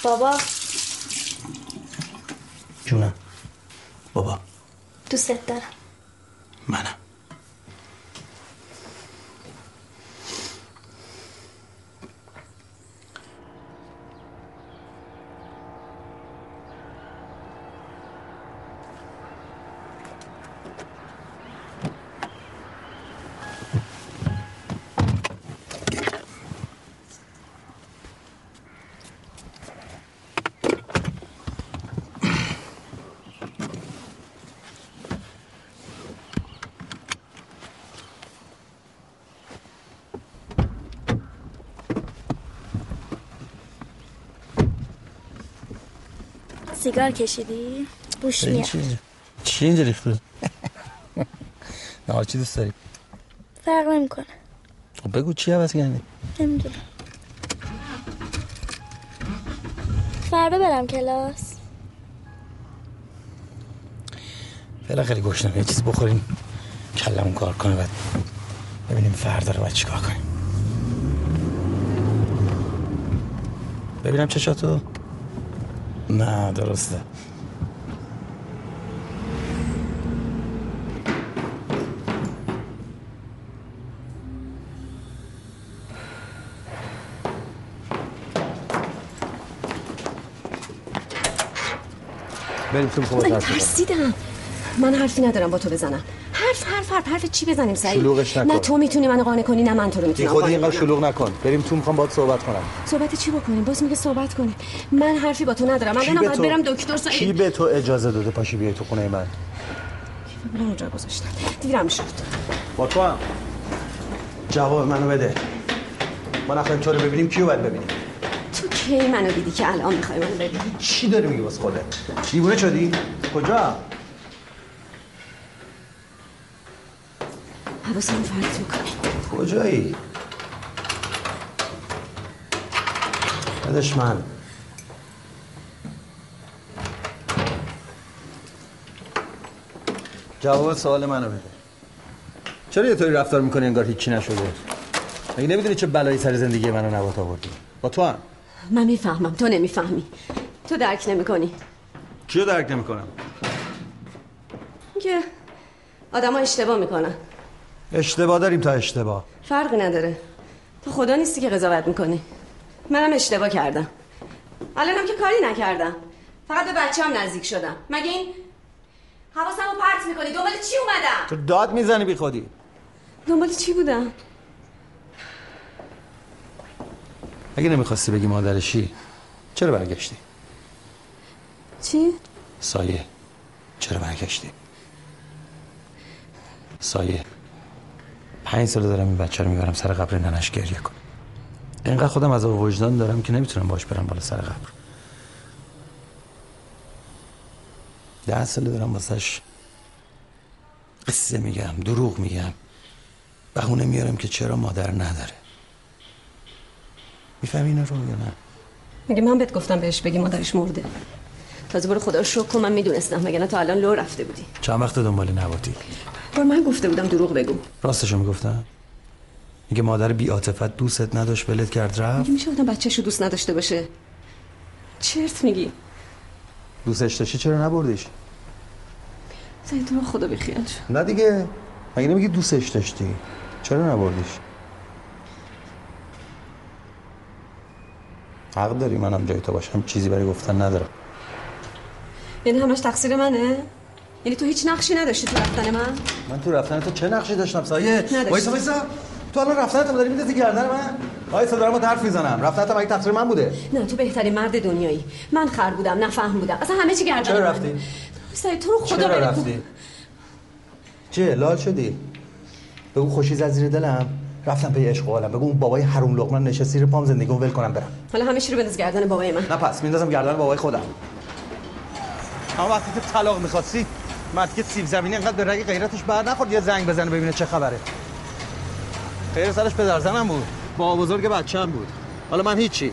بابا. جونم. بابا. دوست دارم. سیگار کشیدی؟ بوش میاد. چی چی اینجا ریخته (laughs) نه چی دوست داری فرق نمی‌کنه. خب بگو چی عوض کردی نمی‌دونم. فردا برم کلاس. فعلا خیلی گشنم یه چیز بخوریم. کلمون کار کنه بعد ببینیم فردا رو باید چیکار کنیم. ببینم چشاتو. نه درسته. بریم تو من ترسیدم. من حرفی ندارم با تو بزنم. حرف حرف حرف حرف چی بزنیم سعید؟ شلوغش نکن. نه تو می‌تونی منو قانع کنی نه من تو رو می‌تونم خودی قانع اینقدر شلوغ نکن. بریم تو می‌خوام باید صحبت کنم. صحبت چی بکنیم؟ باز میگه صحبت کنیم من حرفی با تو ندارم. من کی الان باید برم دکتر کی سعید به تو اجازه داده پاشی بیای تو خونه من؟ من اونجا گذاشتم. دیرم شد. با تو هم. جواب منو بده. ما نخواهیم تو رو ببینیم کیو باید ببینیم؟ تو کی منو دیدی که الان می‌خوای منو ببینی؟ چی داری میگی واسه خودت؟ دیوونه شدی؟ کجا؟ حواسم فرد می‌کنه کجایی؟ بدش من. جواب سوال منو بده. چرا یه طوری رفتار می‌کنی انگار هیچی نشده؟ مگه نمی‌دونی چه بلایی سر زندگی منو نبات آوردی؟ با تو هم. من می‌فهمم. تو نمی‌فهمی. تو درک نمی‌کنی. چیو درک نمی‌کنم؟ که آدما اشتباه می‌کنن. اشتباه داریم تا اشتباه. فرقی نداره. تو خدا نیستی که قضاوت می‌کنی. منم اشتباه کردم. الانم که کاری نکردم. فقط به بچه‌ام نزدیک شدم. مگه این حواسمو پرت می‌کنی؟ دنبال چی اومدم؟ تو داد می‌زنی بی خودی. دنبال چی بودم؟ اگه نمی‌خواستی بگی مادرشی چرا برگشتی؟ چی؟ سایه. چرا برگشتی؟ سایه. پنج سال دارم این بچه رو می‌برم سر قبر ننش گریه کن اینقدر خودم از وجدان دارم که نمی‌تونم باش برم بالا سر قبر. ده ساله دارم واسش قصه میگم دروغ میگم. بهونه میارم که چرا مادر نداره. می‌فهمی اینو رو یا نه؟ میگه من بهت گفتم بهش بگی مادرش مرده؟ تازه برو خدا رو شکر من می‌دونستم مگه نه تا الان لو رفته بودی. چند وقت دنبال نباتی بار من گفته بودم دروغ بگو. راستشو می‌گفتم. میگه مادر بی عاطفت دوستت نداشت ولت کرد رفت. میگه میشه آدم بچه‌شو دوست نداشته باشه. چرت میگی. دوستش داشتی چرا نبردیش سعید تو رو خدا بخیال شو. نه دیگه. مگه نمیگی دوستش داشتی؟ چرا نبردیش حق داری منم جای تو باشم چیزی برای گفتن ندارم. یعنی همش تقصیر منه؟ یعنی تو هیچ نقشی نداشتی تو رفتن من؟ من تو رفتن تو چه نقشی داشتم سایه. وایسا وایسا. تو الان رفتنت داری میندازی گردن من؟ وایسا دارم با حرف می‌زنم. رفتنت مگه تقصیر من بوده. نه تو بهترین مرد دنیایی. من خر بودم نه فهم بودم. اصلا همه چی گردن چرا. رفتی؟ سعید تو رو خدا چرا. رفتی؟ چه لال شدی؟ بگو خوشی زد زیر دلم. رفتم به عشق عالم. بگو اون بابای حروم لقمه نشست زیر پام زندگیمو ول کنم برم. حالا همه چی رو بنداز گردن بابای من. نه پس میندازم گردن بابای خودم. اما وقتی که طلاق می‌خواستی مرد که سیب زمینی انقدر به رگ غیرتش بر نخورد یه زنگ بزنه ببینه چه خبره. خیر سرش پدر زنم بود. با بزرگ بچه هم بود. حالا من هیچی.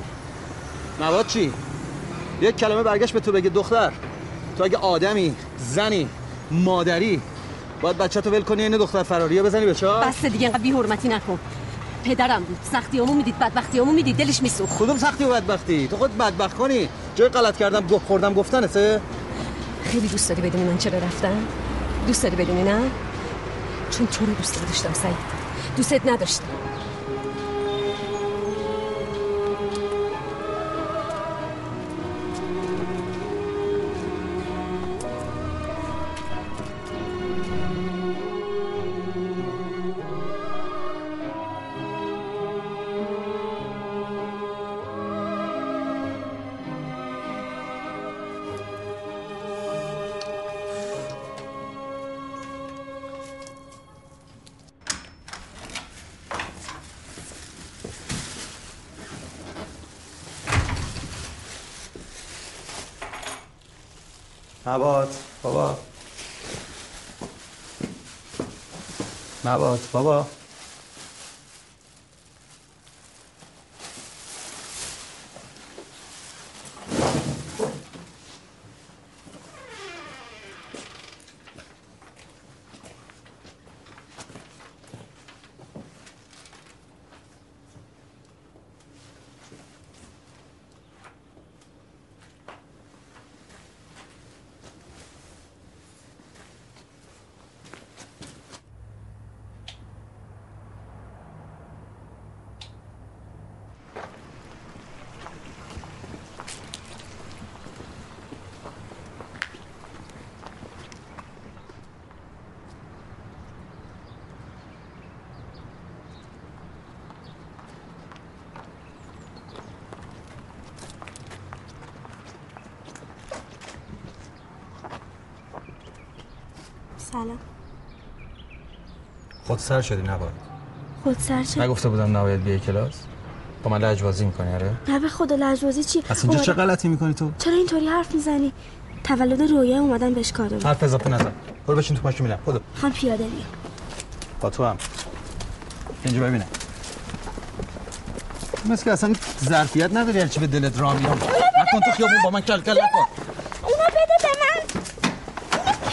نواد چی؟ یک کلمه برگشت به تو بگه دختر. تو اگه آدمی زنی مادری باید بچه تو ول کنی این دختر فراریه بزنی به چهار بس دیگه انقدر بی‌حرمتی نکن. پدرم بود. سختیامو می‌دید بدبختیامو می‌دید. دلش میسوخت. کدوم سختی و بدبختی؟ تو خود بدبخت کنی. جای غلط کردم گفت خوردم گفتنته خیلی دوست داری بدونی من چرا رفتم؟ دوست داری بدونی نه؟ چون تو رو دوست داشتم سعید. دوستت نداشتم. مباد بابا سلام. خود سر شدی نباید. خود سر شد؟ نگفته بودم نباید بیای کلاس؟ با من لجبازی می‌کنی آره؟ نه به خدا لجبازی چی؟ پس اینجا چه غلطی می‌کنی تو؟ چرا اینطوری حرف می‌زنی؟ تولد رویا اومدن بهش کادو بدن. حرف اضافه نزن. برو بشین تو ماشین میرم. خودو. هم پیاده میام با تو هم. اینجا ببینم. مثل که اصلا ظرفیت نداری هرچی به دلت را میام نکن تو خیابون با من کل کل نکن اینو بده به من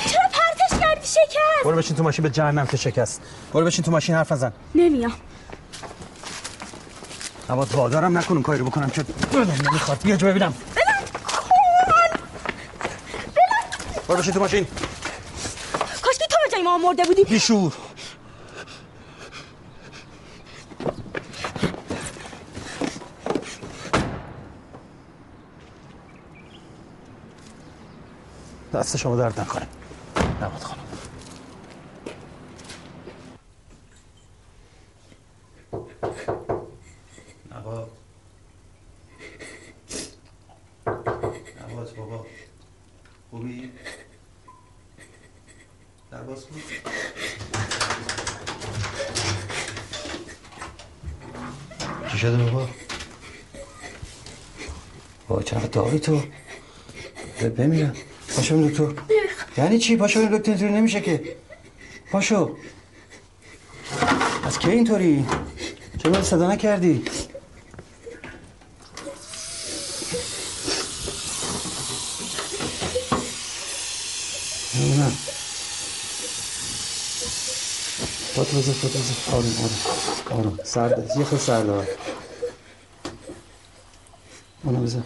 چرا پرتش کردی شکر برو بشین تو ماشین به جهنم که شکست. برو بشین تو ماشین حرف نزن. نمیام. نباید وادارم نکن اون کاری رو بکنم که دلم نمی‌خواد بیا جو ببینم. برو بشین تو ماشین. کاش که تو به جای ما مرده بودی. بیشور. دست شما درد نکنه نباید خانم نباد نباد بابا خوبی؟ در باز کن چی شده بابا؟ داری تو؟ بمیرم. پاشو دکتر یعنی چی؟ پاشو دکتر اینطوری نمیشه که. پاشو. از کی اینطوری؟ چرا صدا نکردی؟ نمی‌دونم با بذار با بذار آروم آروم آروم. سرد یه خود سرد آره. اونو بذار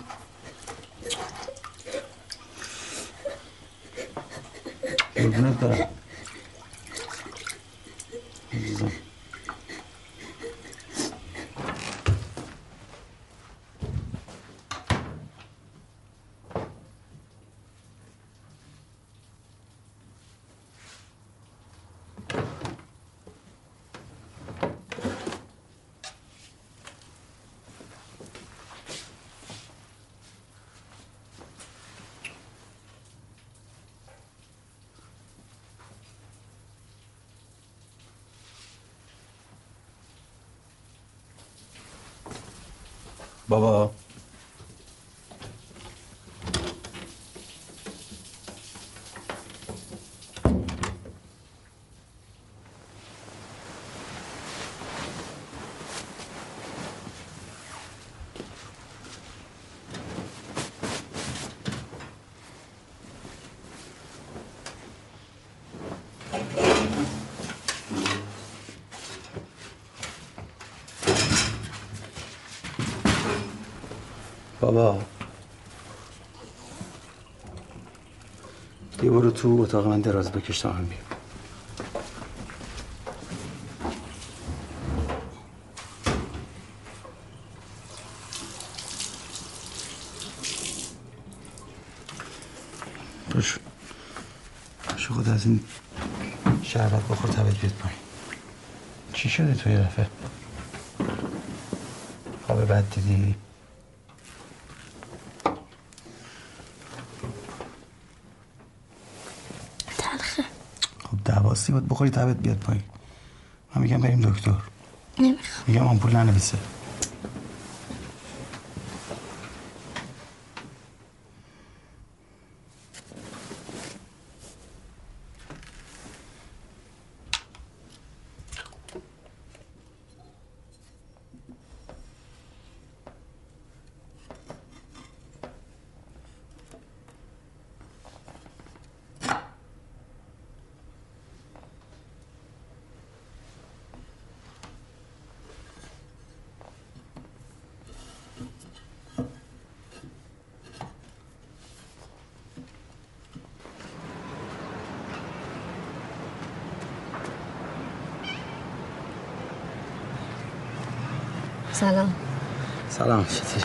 قربونت برم عزیزم. بابا بابا. یه برو تو اتاق من دراز بکش تا هم بیام. باش. باش خود از این شربت بخور تبت بیاد پایین. چی شده تو یه دفعه؟ خواب بد دیدی؟ باید بخوری تبت بیاد پایین. من میگم بریم دکتر. نمی‌خوام. میگم آمپول ننویسه سلام سلام. چطوری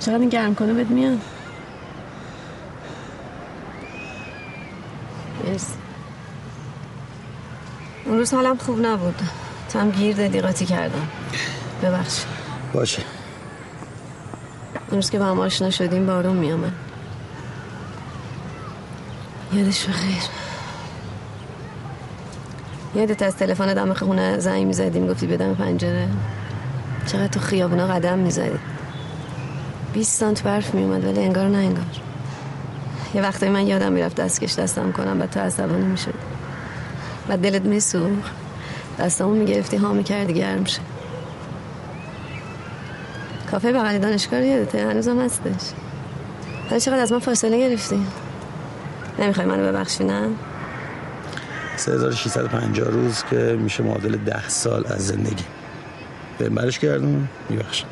چقدر این گرم کنه بهت میاد؟ مرسی. اون روز حالم خوب نبود. تو هم گیر دادی قاطی کردم. ببخش. باشه. اون روز که با هم آشنا شدیم بارون میامد یادش بخیر. یادت از تلفن دم خونه زنگ می‌زدیم گفتی بدم پنجره. چقدر تو خیابونا قدم می‌زدی. 20 سانت برف میومد ولی انگار نه انگار. یه وقتایی من یادم می‌رفت دستکش دستم کنم و تو عصبانی می‌شد و دلت میسوخ دستمون می‌گرفتی ها می‌کردی گرم شه. کافه بغل دانشگاه رو یادته؟ هنوزم هستش. حالا چقدر از من فاصله گرفتی؟ نمی‌خوای منو ببخشی نه؟ 3650 روز که میشه معادل ده سال از زندگی. به برش کردم میبخشم.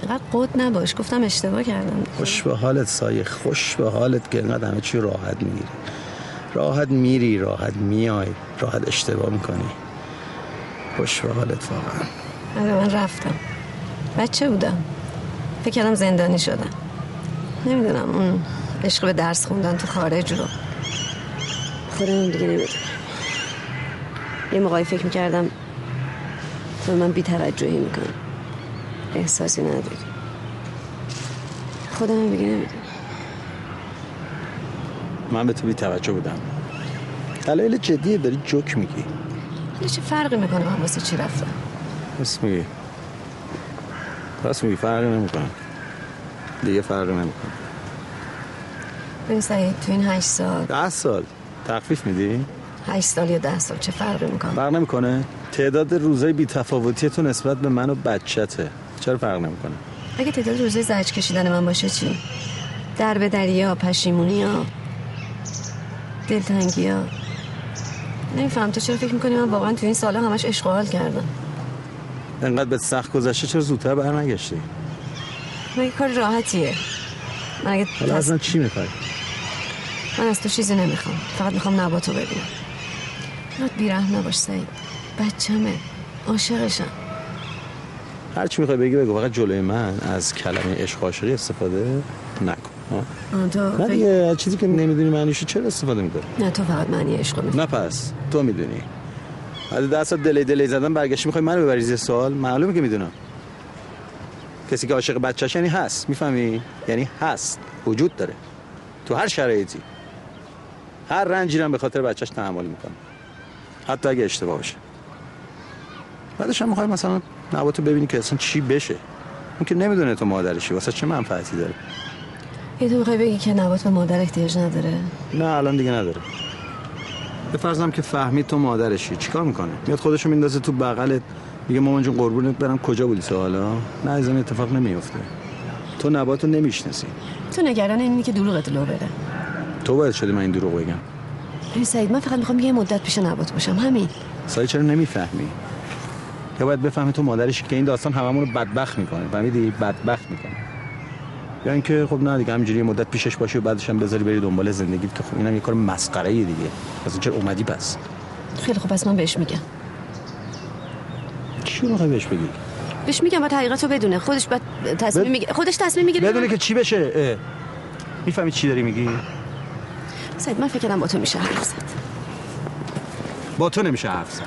اینقدر قد نباش گفتم اشتباه کردم خوش به حالت سایه خوش به حالت که اینقدر همه چی راحت می‌گیری. راحت میری راحت میای راحت اشتباه می‌کنی. خوش به حالت واقعا. آره من رفتم. بچه بودم. فکر کردم زندانی شدم. نمی‌دونم اون عشق به درس خوندن تو خارج رو. خودم دیگه نمی‌دونم یه موقعی فکر می‌کردم تو من بیتوجهی می‌کنی احساسی نداری. خودم دیگه نمی‌دونم. من به تو بی توجه بودم. دلایل جدیه داری جوک میگی. حالا چه فرقی می‌کنه من واسه چی رفتم؟ راست میگی. راست میگی فرقی نمی‌کنه. دیگه فرقی نمی‌کنه. ببین سعید تو این هشت سال ده سال. تخفیف میدی؟ هشت سال یا ده سال چه فرقی می‌کنه؟ فرق نمی‌کنه. تعداد روزای بی تفاوتی تو نسبت به من و بچته. چرا فرق نمی‌کنه؟ اگه تعداد روزای زجر کشیدن من باشه چی؟ در به دریا پشیمونی ها دلتنگی ها. نمیفهم. تو چرا فکر می‌کنی من واقعا تو این سالا همش حال کردم؟ انقدر به سخت گذشته چرا زودتر برنگشتی؟ مگه کار راحتیه. من اگه حالا تص- اصلا چی می‌خوای؟ من از تو چیزی نمی‌خوام. فقط می‌خوام نباتو ببینم. اینقدر بیرحم نباش سعید. بچمه عاشقشم. هر چی می‌خوای بگی بگو. فقط جلوی من از کلمه عشق عاشقی استفاده نکن. تو نه فکر... دیگه از چیزی که نمی‌دونی معنیشو چرا استفاده می‌کنی نه تو فقط معنی عشق می‌فهمی. نه پس. تو می‌دونی. ده سال دلی دلی زدن برگشتی می‌خوای منو ببری زیر سوال؟ معلومه که می‌دونم. کسی که عاشق بچه‌ش یعنی هست. می‌فهمی؟ یعنی هست. وجود داره. تو هر شرایطی. هر رنجی رو به خاطر بچهش تحمل می‌کنه حتی اگه اشتباه باشه. بعدش هم می‌خوای مثلا نباتو ببینی که اصلا چی بشه. اون که نمی‌دونه تو مادرشی واسه چه منفعتی داره. یه تو می‌خوای بگی که نبات به مادر احتیاج نداره؟ نه الان دیگه نداره. به فرضم که فهمید تو مادرشی چیکار می‌کنه؟ میاد خودشو میندازه تو بغلت میگه مامان جون قربونت برم کجا بودی تا حالا؟ نه از این اتفاق نمیفته تو نباتو نمی‌شناسی. تو نگران اینی که دروغت لو بره. تو باید شدی من این دروغ بگم. ببین سعید من فقط می‌خوام یه مدت پیش نبات باشم. همین. سایه چرا نمی‌فهمی؟ یا باید بفهمی تو مادرشی که این داستان هممون رو بدبخت می‌کنه. فهمیدی؟ بدبخت می‌کنه. یا اینکه خب نه دیگه همینجوری یه مدت پیشش باشی و بعدش هم بذاری بری دنبال زندگی که خب اینم یه کار مسخره دیگه. پس چرا اومدی پس. خیلی خوب پس من بهش میگم. چی رو بهش بگی؟ بهش میگم باید حقیقت رو بدونه. خودش باید تصمیم بد- می‌گیره خودش تصمیم می‌گیره بدونه که چی بشه. می‌فهمی چی داری میگی؟ سعید من فکر کردم با تو میشه حرف زد. با تو نمیشه حرف زد.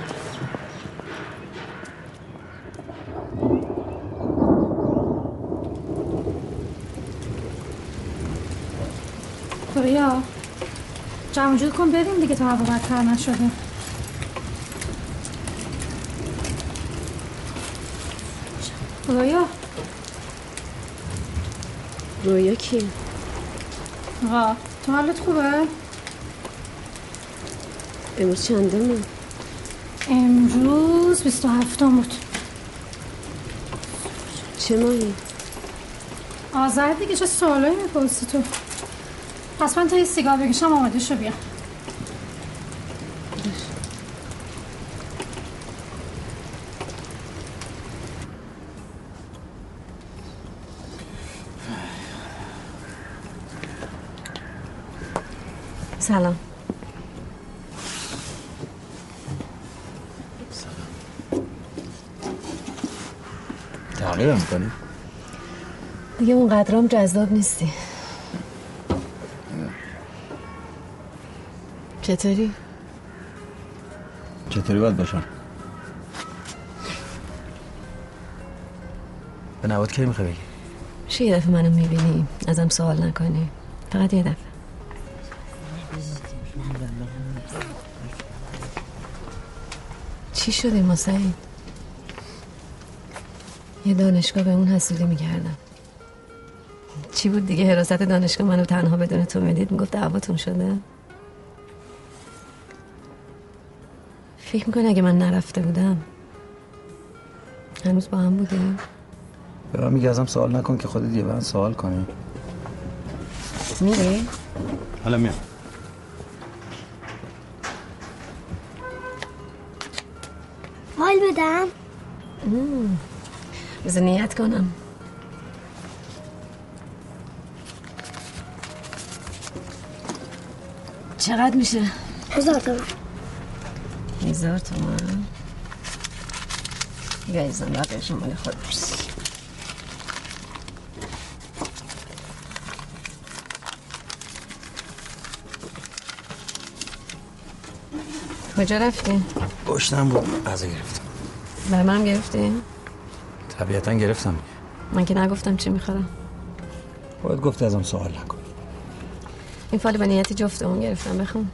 رویا جمع جور کن بریم دیگه تا هوا بدتر نشده. رویا رویا کی؟ آقا تو حالت خوبه؟ امروز چندمه امروز 27 بود. چه ماهی؟ آذر دیگه چه سوالایی می‌پرسی تو؟ پس من تا یه سیگار بکشم آماده شو بیا. سلام. تغییر می‌کنی؟ دیگه اون قدرام جذاب نیستی. چطوری؟ چطوری باید باشم؟ به نواد کی می‌خوای بگی؟ میشه یه دفعه منو می‌بینی؟ ازم سوال نکنی. فقط یه دفعه. چی شده ما سعید یه دانشگاه به اون حسودی می‌کردم چی بود دیگه؟ حراست دانشگاه منو تنها بدون تو می‌دید؟ می‌گفت دعواتون شده؟ فکر می‌کنی اگه من نرفته بودم؟ هنوز با هم بودیم؟ به من میگه ازم سوال نکن که خودت یه من سوال کنی. میری؟ حالا میام. حال بدم. نیت کنم چقدر میشه؟ هزار تومن هزار تومن دیگه ایزم بقیهش مال خود کجا رفتی؟ گشتم بود غذا گرفتم برای منم گرفتی؟ طبیعتا گرفتم. من که نگفتم چی می‌خورم. باید گفتی ازم سوال نکن. این فال به نیت جفتمون گرفتم بخون.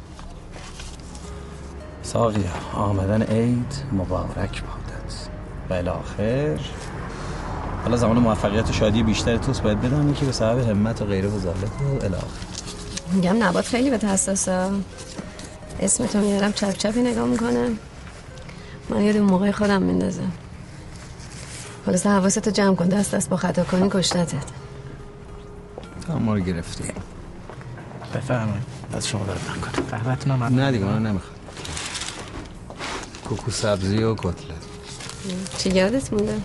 ساقیا آمدن عید مبارک بادت و الاخر حالا زمان موفقیت و شادی بیشتر توست باید بدانی که به سبب همت و غیره و و الاخر میگم نبات خیلی به حساسه اسم تو میارم چپ چپی نگاه می‌کنه من یاد اون موقع خودم میندازه خلاصه حواستو جمع کن دست دست با خطا کنی کشتتت. هم ما رو گرفتی. بفرمایید. از شما درد نکنه قهوه‌تون هم نه دیگه من نمی‌خواد کوکو سبزی و کتلت چی یادت مونده؟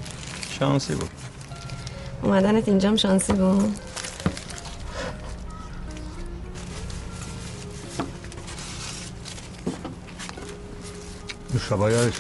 شانسی بود. اومدنت اینجام شانسی بود؟ نوشابه یادش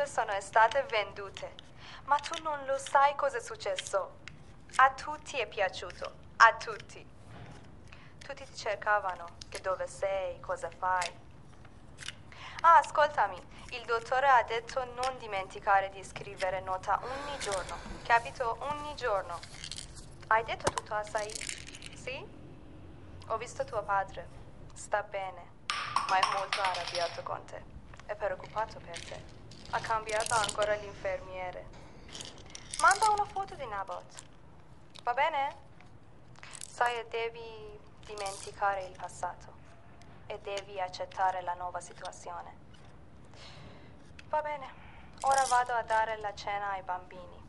le statue sono state vendute, ma tu non lo sai cosa è successo. A tutti è piaciuto, a tutti. Tutti ti cercavano, che dove sei, cosa fai. Ah, ascoltami, il dottore ha detto non dimenticare di scrivere nota ogni giorno, capito? Ogni giorno. Hai detto tutto a Sai? Sì? Ho visto tuo padre. Sta bene, ma è molto arrabbiato con te. È preoccupato per te. ha cambiato ancora l'infermiere. Manda una foto di Nabot. Va bene? Sai, devi dimenticare il passato e devi accettare la nuova situazione. Va bene, ora vado a dare la cena ai bambini.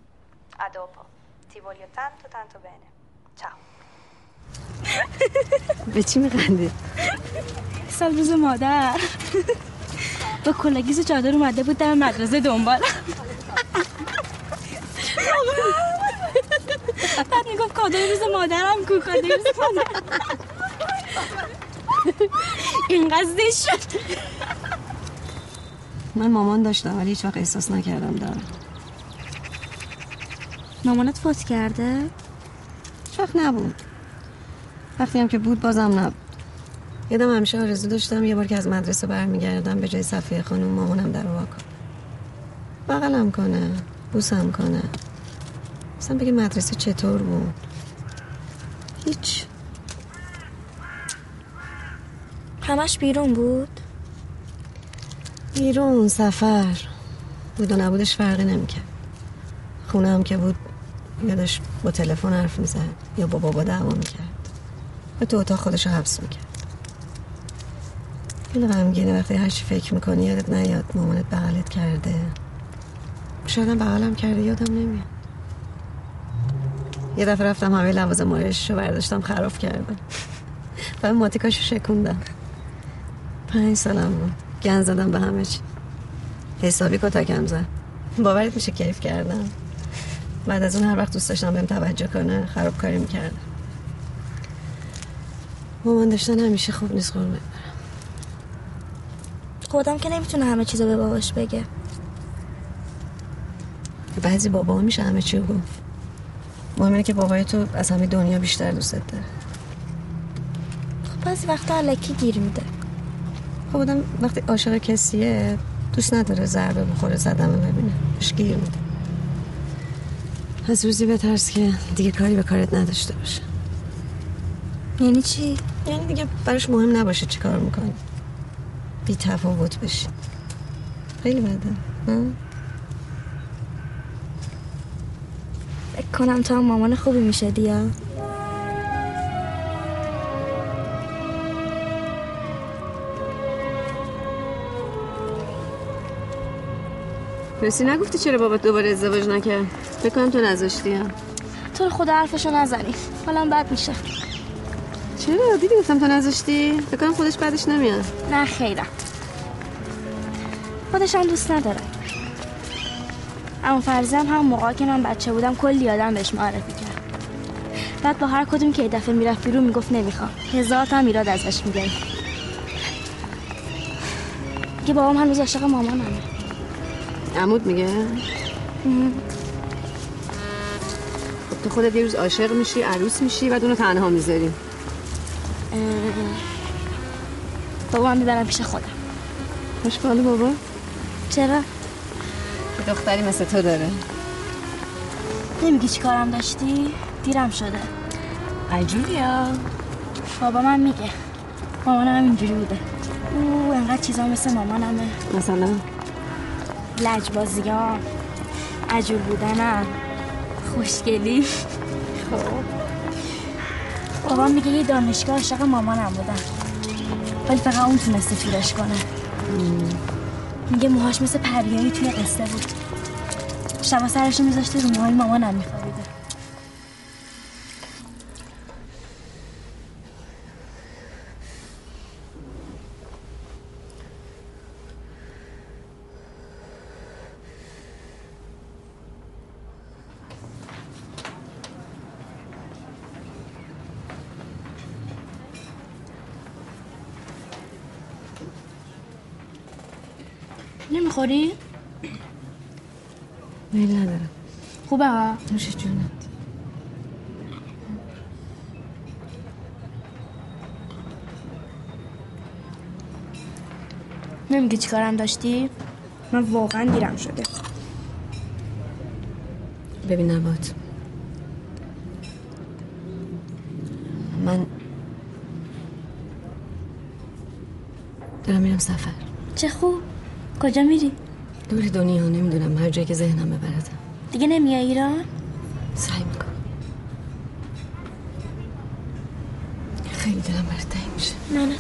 A dopo. Ti voglio tanto tanto bene. Ciao. به چی میخندی؟ سال روز مادر با کلگیز چادر اومده بود در مدرسه دنبال بعد می‌گفت کادوی روز مادرم کو کادوی روز مادرم. اینقدر زشت شد. من مامان داشتم ولی هیچ وقت احساس نکردم دارم. مامانت فوت کرده؟ هیچ وقت نبود. وقتی هم که بود بازم نبود. یادم همیشه آرزو داشتم یه بار که از مدرسه برمیگردم به جای صفیه خانم مامانم در وا کن بغلم کنه بوسم کنه. مثلا بگه مدرسه چطور بود؟ هیچ. همش بیرون بود؟ بیرون سفر. بود و نبودش فرقی نمی‌کرد. خونه هم که بود یادش با تلفن حرف می‌زد یا با بابا دعوا می‌کرد. یا تو اتاق خودش رو حبس می‌کرد. خیلی غمگینه وقتی هرچی فکر می‌کنی یادت نیاد مامانت بغلت کرده. شاید هم بغلم کرده یادم نمیاد. یه دفعه رفتم همه لوازم آرایشش رو برداشتم خراب کردم. (laughs) و ماتیکاشو شکوندم. پنج سالم بود. گن زدم به همه چی. حسابی کتکم زد. باورت میشه کیف کردم. بعد از اون هر وقت دوست داشتم بهم توجه کنه خرابکاری می‌کردم. مامان داشتن همیشه خوب نیست قرمه خودم که نمی‌تونه همه چیزو به باباش بگه. بعضی بابا میشه همه چی رو گفت. مهم اینه که بابای تو از همه دنیا بیشتر دوست داره. خب بعضی وقتا علکی گیر میده. خب آدم وقتی عاشق کسیه دوست نداره ضربه بخوره زدمه ببینه. بهش گیر میده. از روزی بترس که دیگه کاری به کارت نداشته باشه. یعنی چی؟ یعنی دیگه براش مهم نباشه چی کار می‌کنی. بی تفاوت بشی خیلی بده؟ فکر کنم تو هم مامان خوبی میشه دیا. رسی نگفتی چرا بابات دوباره ازدواج نکرد؟ فکر کنم تو نذاشتی تو خدا حرفشو نزنی. حالا بد میشه. چرا؟ دیدی گفتم تو نذاشتی؟ فکر کنم خودش بعدش نمیاد. نه خیرم. خودش هم دوست نداره اما فرزی هم موقع که من بچه بودم کلی آدم بهش معرفی کرد. بعد با هر کدوم که دفعه می‌رفت بیرون می‌گفت نمی‌خوام. هزار تا هم ایراد ازش می‌گرفت که بابام هنوز عاشق مامانمه عمود میگه؟ خب تو خودت یه روز عاشق میشی عروس میشی و اونو تنها می‌ذاری. بابا هم می‌برم پیش خودم. خوشباله بابا؟ چرا؟ که دختری مثل تو داره. نمیگی چی کارم داشتی؟ دیرم شده. عجولیا بابا من میگه. مامانم هم اینجوری بوده. او انقدر چیزا مثل مامانمه. مثلا؟ لجبازیان عجول بودنم. خوشگلی. خب. بابا میگه یه دانشگاه عاشق مامانم بودم. ولی فقط اون تونسته تورش کنه. میگه موهاش مثل پریایی توی قصه بود. شبا سرشو میذاشته رو موهای مامانم میخوابیده نمی‌خوری؟ میل ندارم خوبه ها نوش جونت نمیگی چی کارم داشتی؟ من واقعا دیرم شده. ببین نبات. من دارم میرم سفر. چه خوب. کجا میری؟ دور دنیا نمی‌دونم. هر جایی که ذهنم ببردم دیگه نمیای ایران؟ سعی می‌کنم خیلی دلم برات تنگ میشه نه نه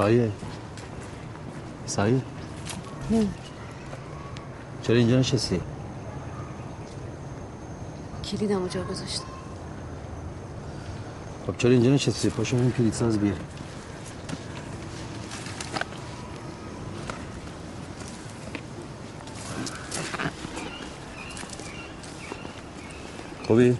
سایه سایه چرا اینجا نشستی؟ کلیدم جا گذاشتم خب چرا اینجا نشستی؟ پاشو این کلید ساز بیار خوبی؟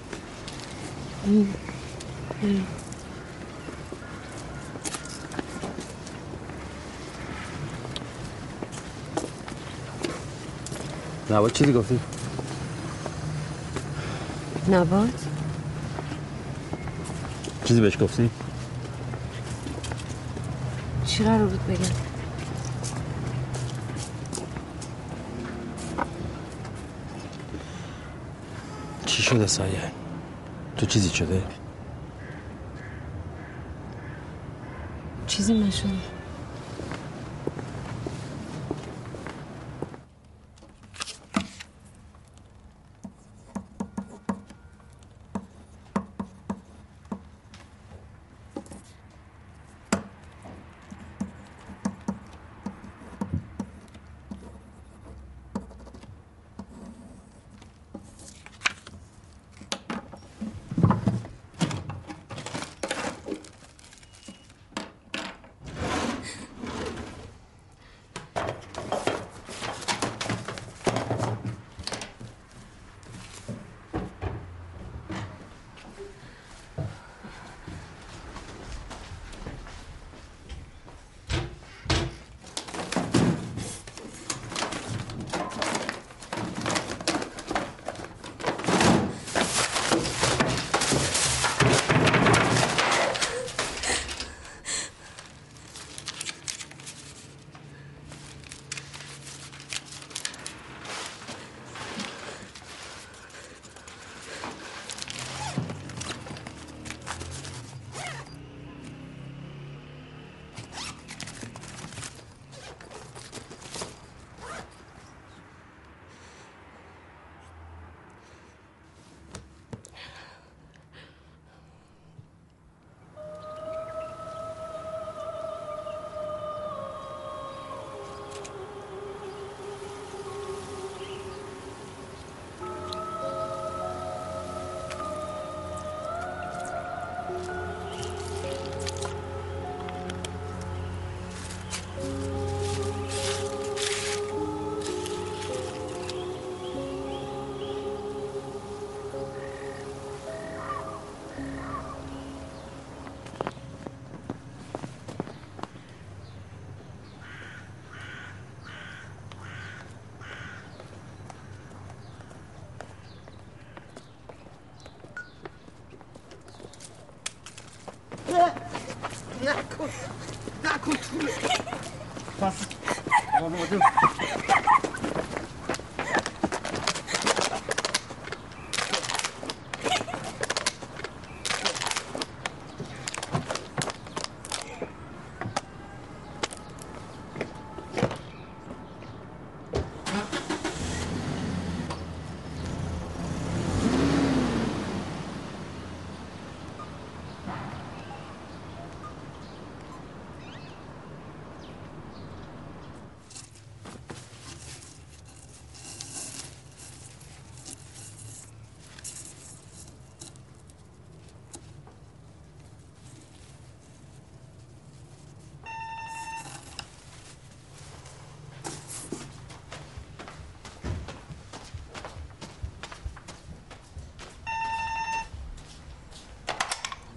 نواد چیزی گفتی؟ نباد چیزی بهش گفتی؟ چی قرار بود بگم چی شده سایه؟ تو چیزی شده؟ چیزی نشده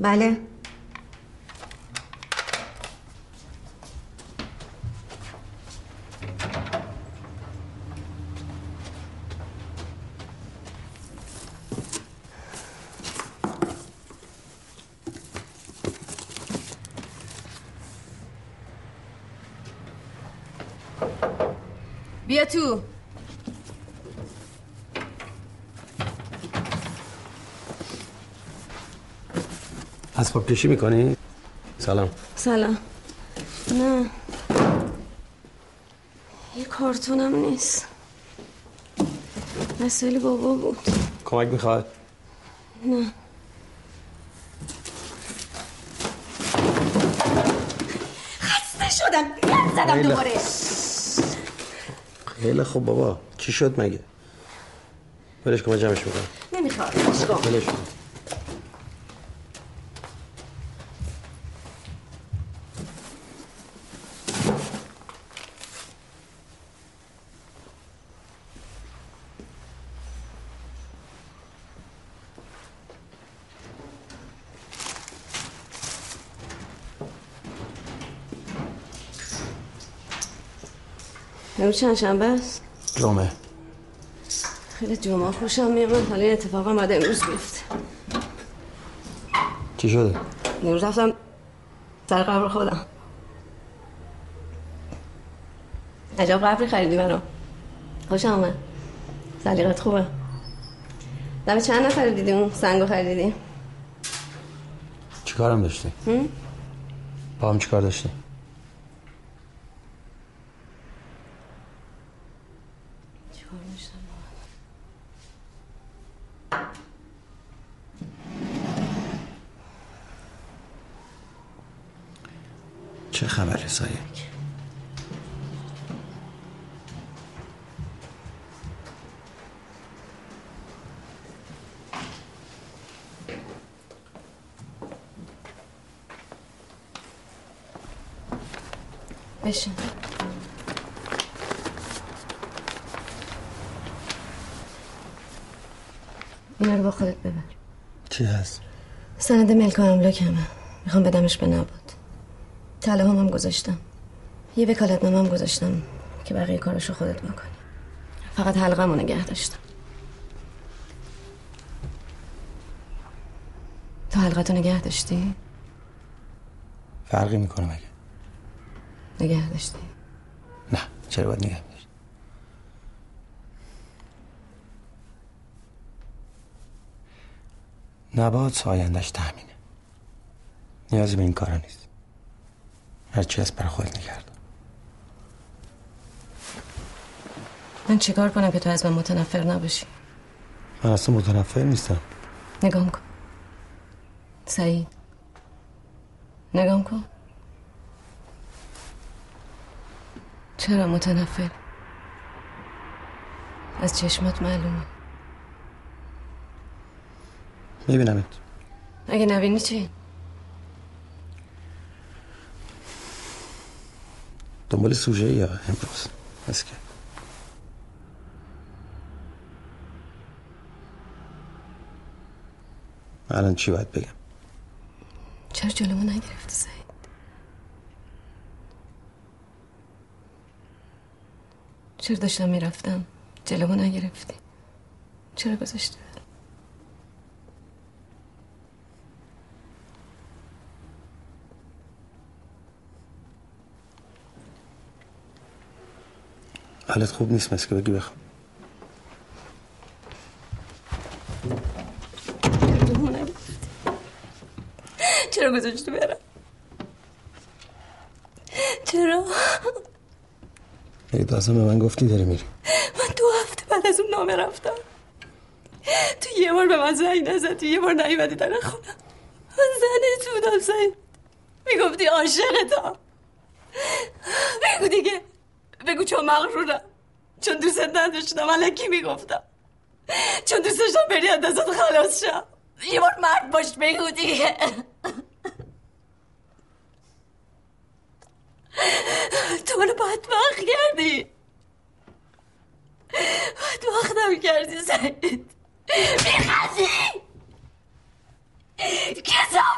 بله. بیا تو. اسباب کشی می‌کنی؟ سلام. سلام. نه. یه کارتونم نیست. مسئله بابا بود. کمک می‌خواد؟ نه. خسته شدم. گند زدم خیلی. دوباره. خیلی خوب بابا. چی شد مگه؟ ولش کن جمعش می‌کنم. نمی‌خواد ولش کن. امروز چند شنبه است؟ جمعه. خیلی جمعه خوشم میامد حالا این اتفاقا باید امروز بیفته. چی شده؟ امروز رفتم سر قبر خودم. عجب قبری خریدی برام. خوشم آمد سلیقت خوبه. دم چند نفر دیدی اون سنگو خریدی؟ چی کارم داشتی؟ هم؟ با هم چی کار داشتی؟ چیکار داشتم چه خبره سایه؟ بشین اینا رو با خودت ببر چی هست؟ سند ملک و املاکمه می‌خوام بدمش به نبود طلا هم, هم گذاشتم یه وکالت هم گذاشتم که بقیه کارشو خودت بکنی فقط حلقمو نگه داشتم تو حلقتو نگه داشتی؟ فرقی می‌کنه مگه؟ نگه داشتی نه چرا باید نگه داشت؟ نبات آیندهش تأمینه نیازی به این کارا نیست هرچی هست برای خودت نگرد من چیکار کنم که تو از من متنفر نباشی؟ من اصلا متنفر نیستم. نگام کن. سعید. نگام کن. چرا متنفر؟ از چشمات معلومه. میبینمت. اگه نبینی چی؟ دنبال سوژه یا امروز بس که الان چی باید بگم چرا جلومو نگرفتی سعید چرا داشتم می‌رفتم جلومو نگرفتی چرا گذاشتی برم؟ حالت خوب نیست مثل که بگی نگرفتی چرا گذاشتی برم؟ چرا؟ تازه به من گفتی داری میری. من دو هفته بعد از اون نامه رفتم. تو یه بار به من زنگ نزدی یه بار نیومدی در خونم من زنت بودم سعید می‌گفتی عاشقتم. بگو دیگه. بگو چون مغرورم چون دوست نداشتم الکی می‌گفتم. چون دوست داشتم بری از دستت خلاص شم. یه بار مرد باش بگو دیگه. تو منو بدبخت کردی. بدبختم کردی سعید. میخندی؟ کسافت.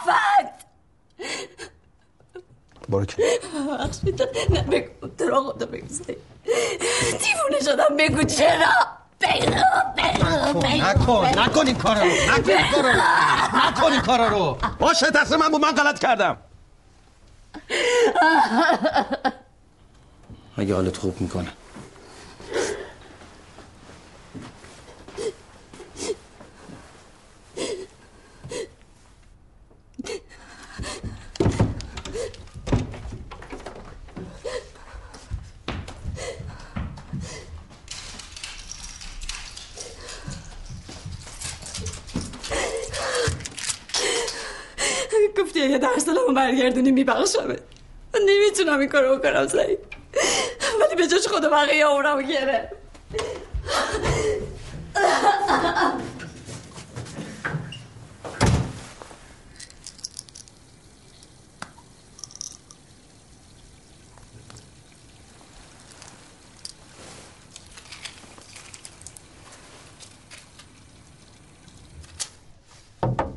برو که ببخشید نه بگو تو را خدا بگو دیوونه شدم بگو چرا؟ بگو نکن نکن این کارا رو نکن این کارا رو نکن این کارا رو. باشه تصمیم من بود من غلط کردم. (laughs) اگه حالت خوب می‌کنه گفتی اگه درس دلمو برگردونی میبخشمه من نمی‌تونم این کارو بکنم سعید ولی به جاش خدا بقیه عمرمو گرفت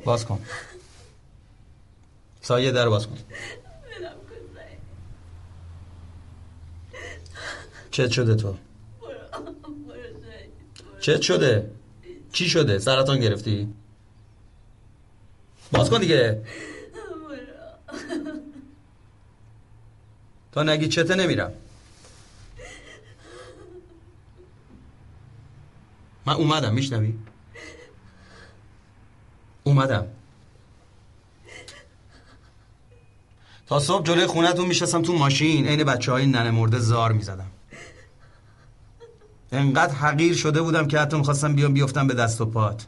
باز کن. سایه در باز کن. چت شده تو؟ چت شده؟ چی شده؟ سرطان گرفتی؟ باز کن دیگه. تا نگی چته نمیرم. من اومدم میشنوی؟ اومدم. تا صبح جلوی خونتون میشستم تو ماشین عین بچه های ننه مرده زار می‌زدم. انقدر حقیر شده بودم که حتی می‌خواستم بیام بیفتم به دست و پات.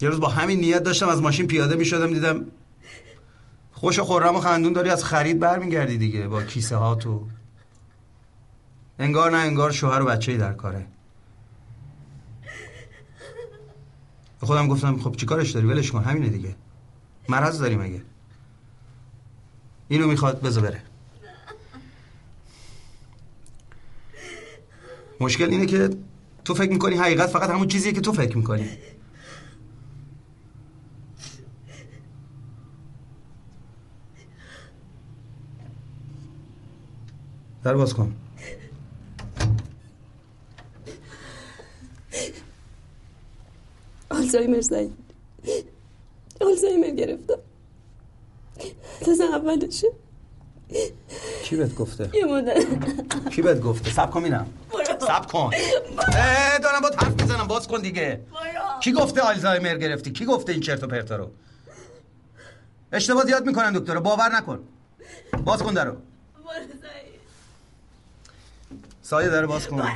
یه روز با همین نیت داشتم از ماشین پیاده می‌شدم دیدم خوش و خورم و خندون داری از خرید برمیگردی دیگه با کیسه ها تو. انگار نه انگار شوهر و بچه در کاره. خودم گفتم خب چیکارش داری؟ ولش کن همینه دیگه. مرض داری مگه اینو می‌خواد بذار بره. مشکل اینه که تو فکر می‌کنی حقیقت فقط همون چیزیه که تو فکر می‌کنی. در باز کن. آلزایمر سعید آلزایمر گرفتم. تازه اولشه. کی بهت گفته؟ یه مادر کی بهت گفته؟ سب کن میرم. سب کن. دارم با حرف می‌زنم. باز کن دیگه. کی گفته آلزایمر گرفتی؟ کی گفته این چرت و پرتا رو؟ اشتباه زیاد می‌کنن دکتر. باور نکن. باز کن درو سایه داره باز کن.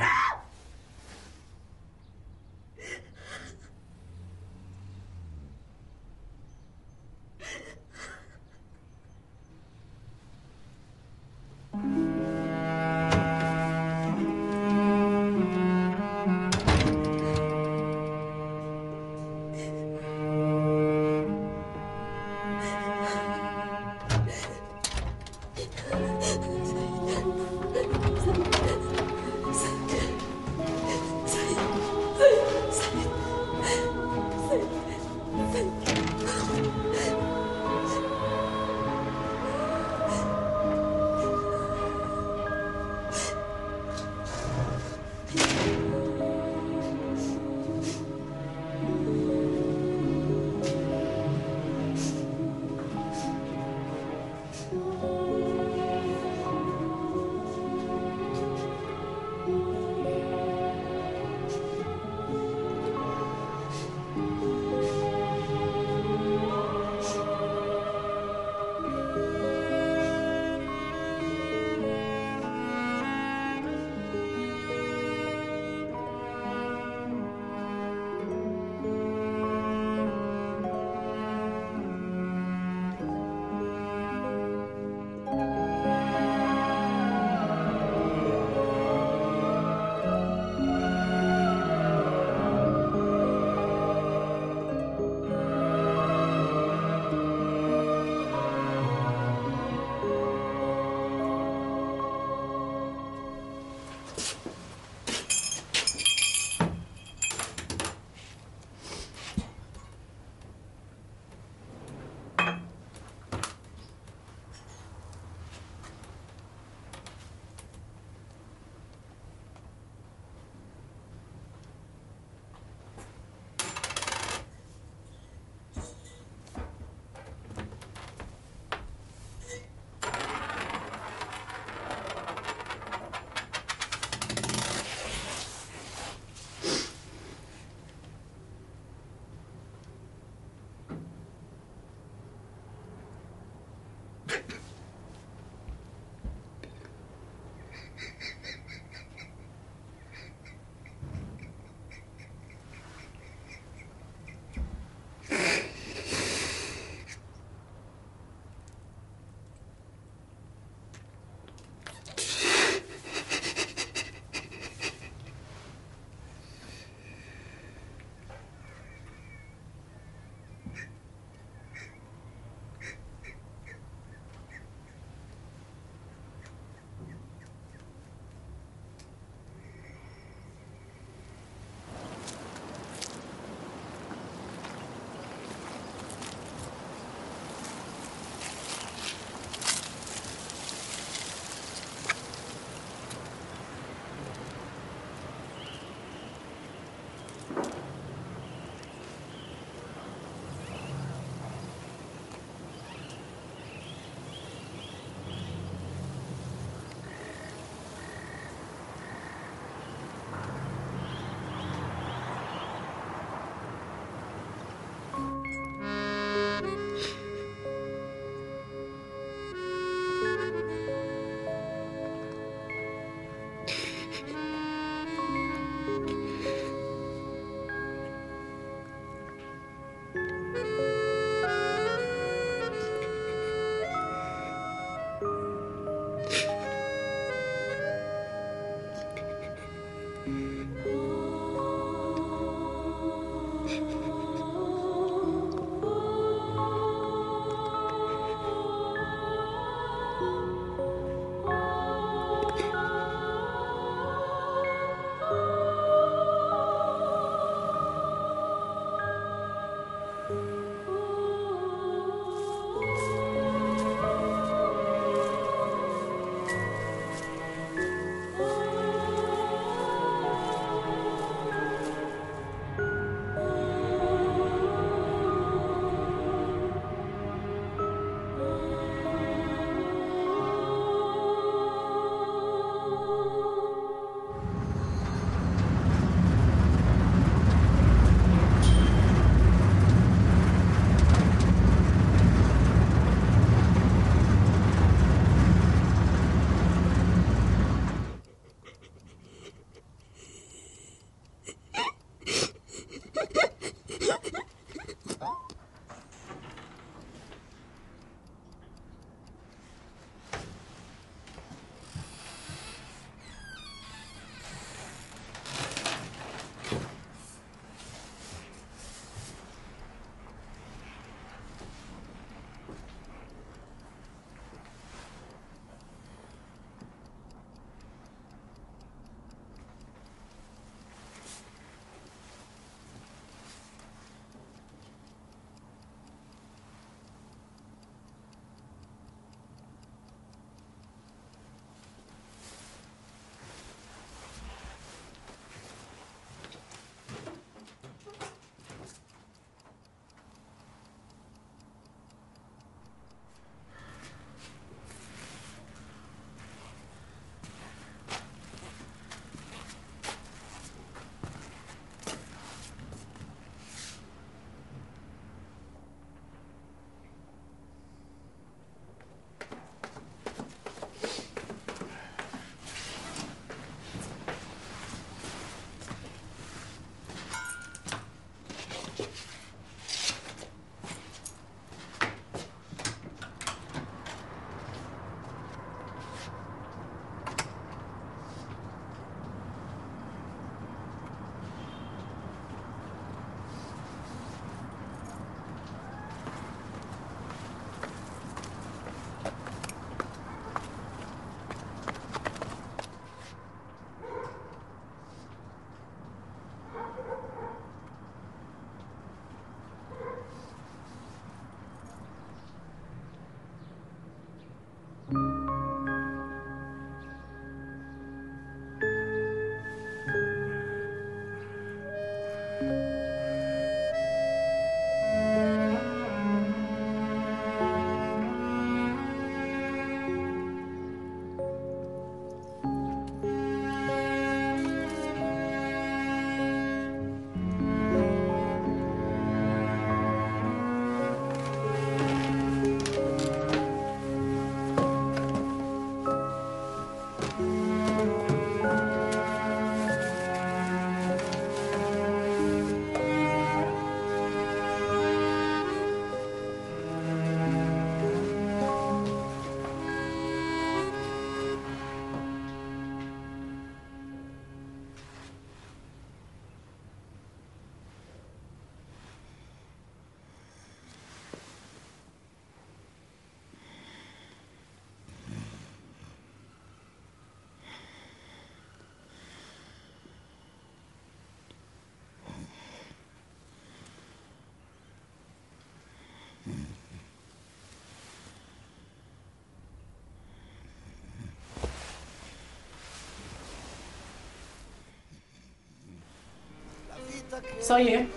Saie?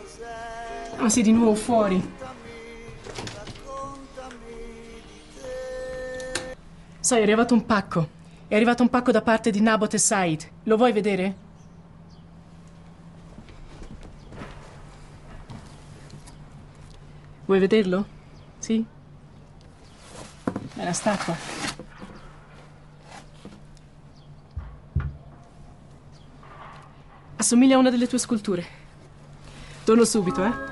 Ah, sei di nuovo fuori. Sai, è arrivato un pacco. È arrivato un pacco da parte di Nabot e Said. Lo vuoi vedere? Vuoi vederlo? Sì? È la statua. Assomiglia a una delle tue sculture. Torno subito, eh?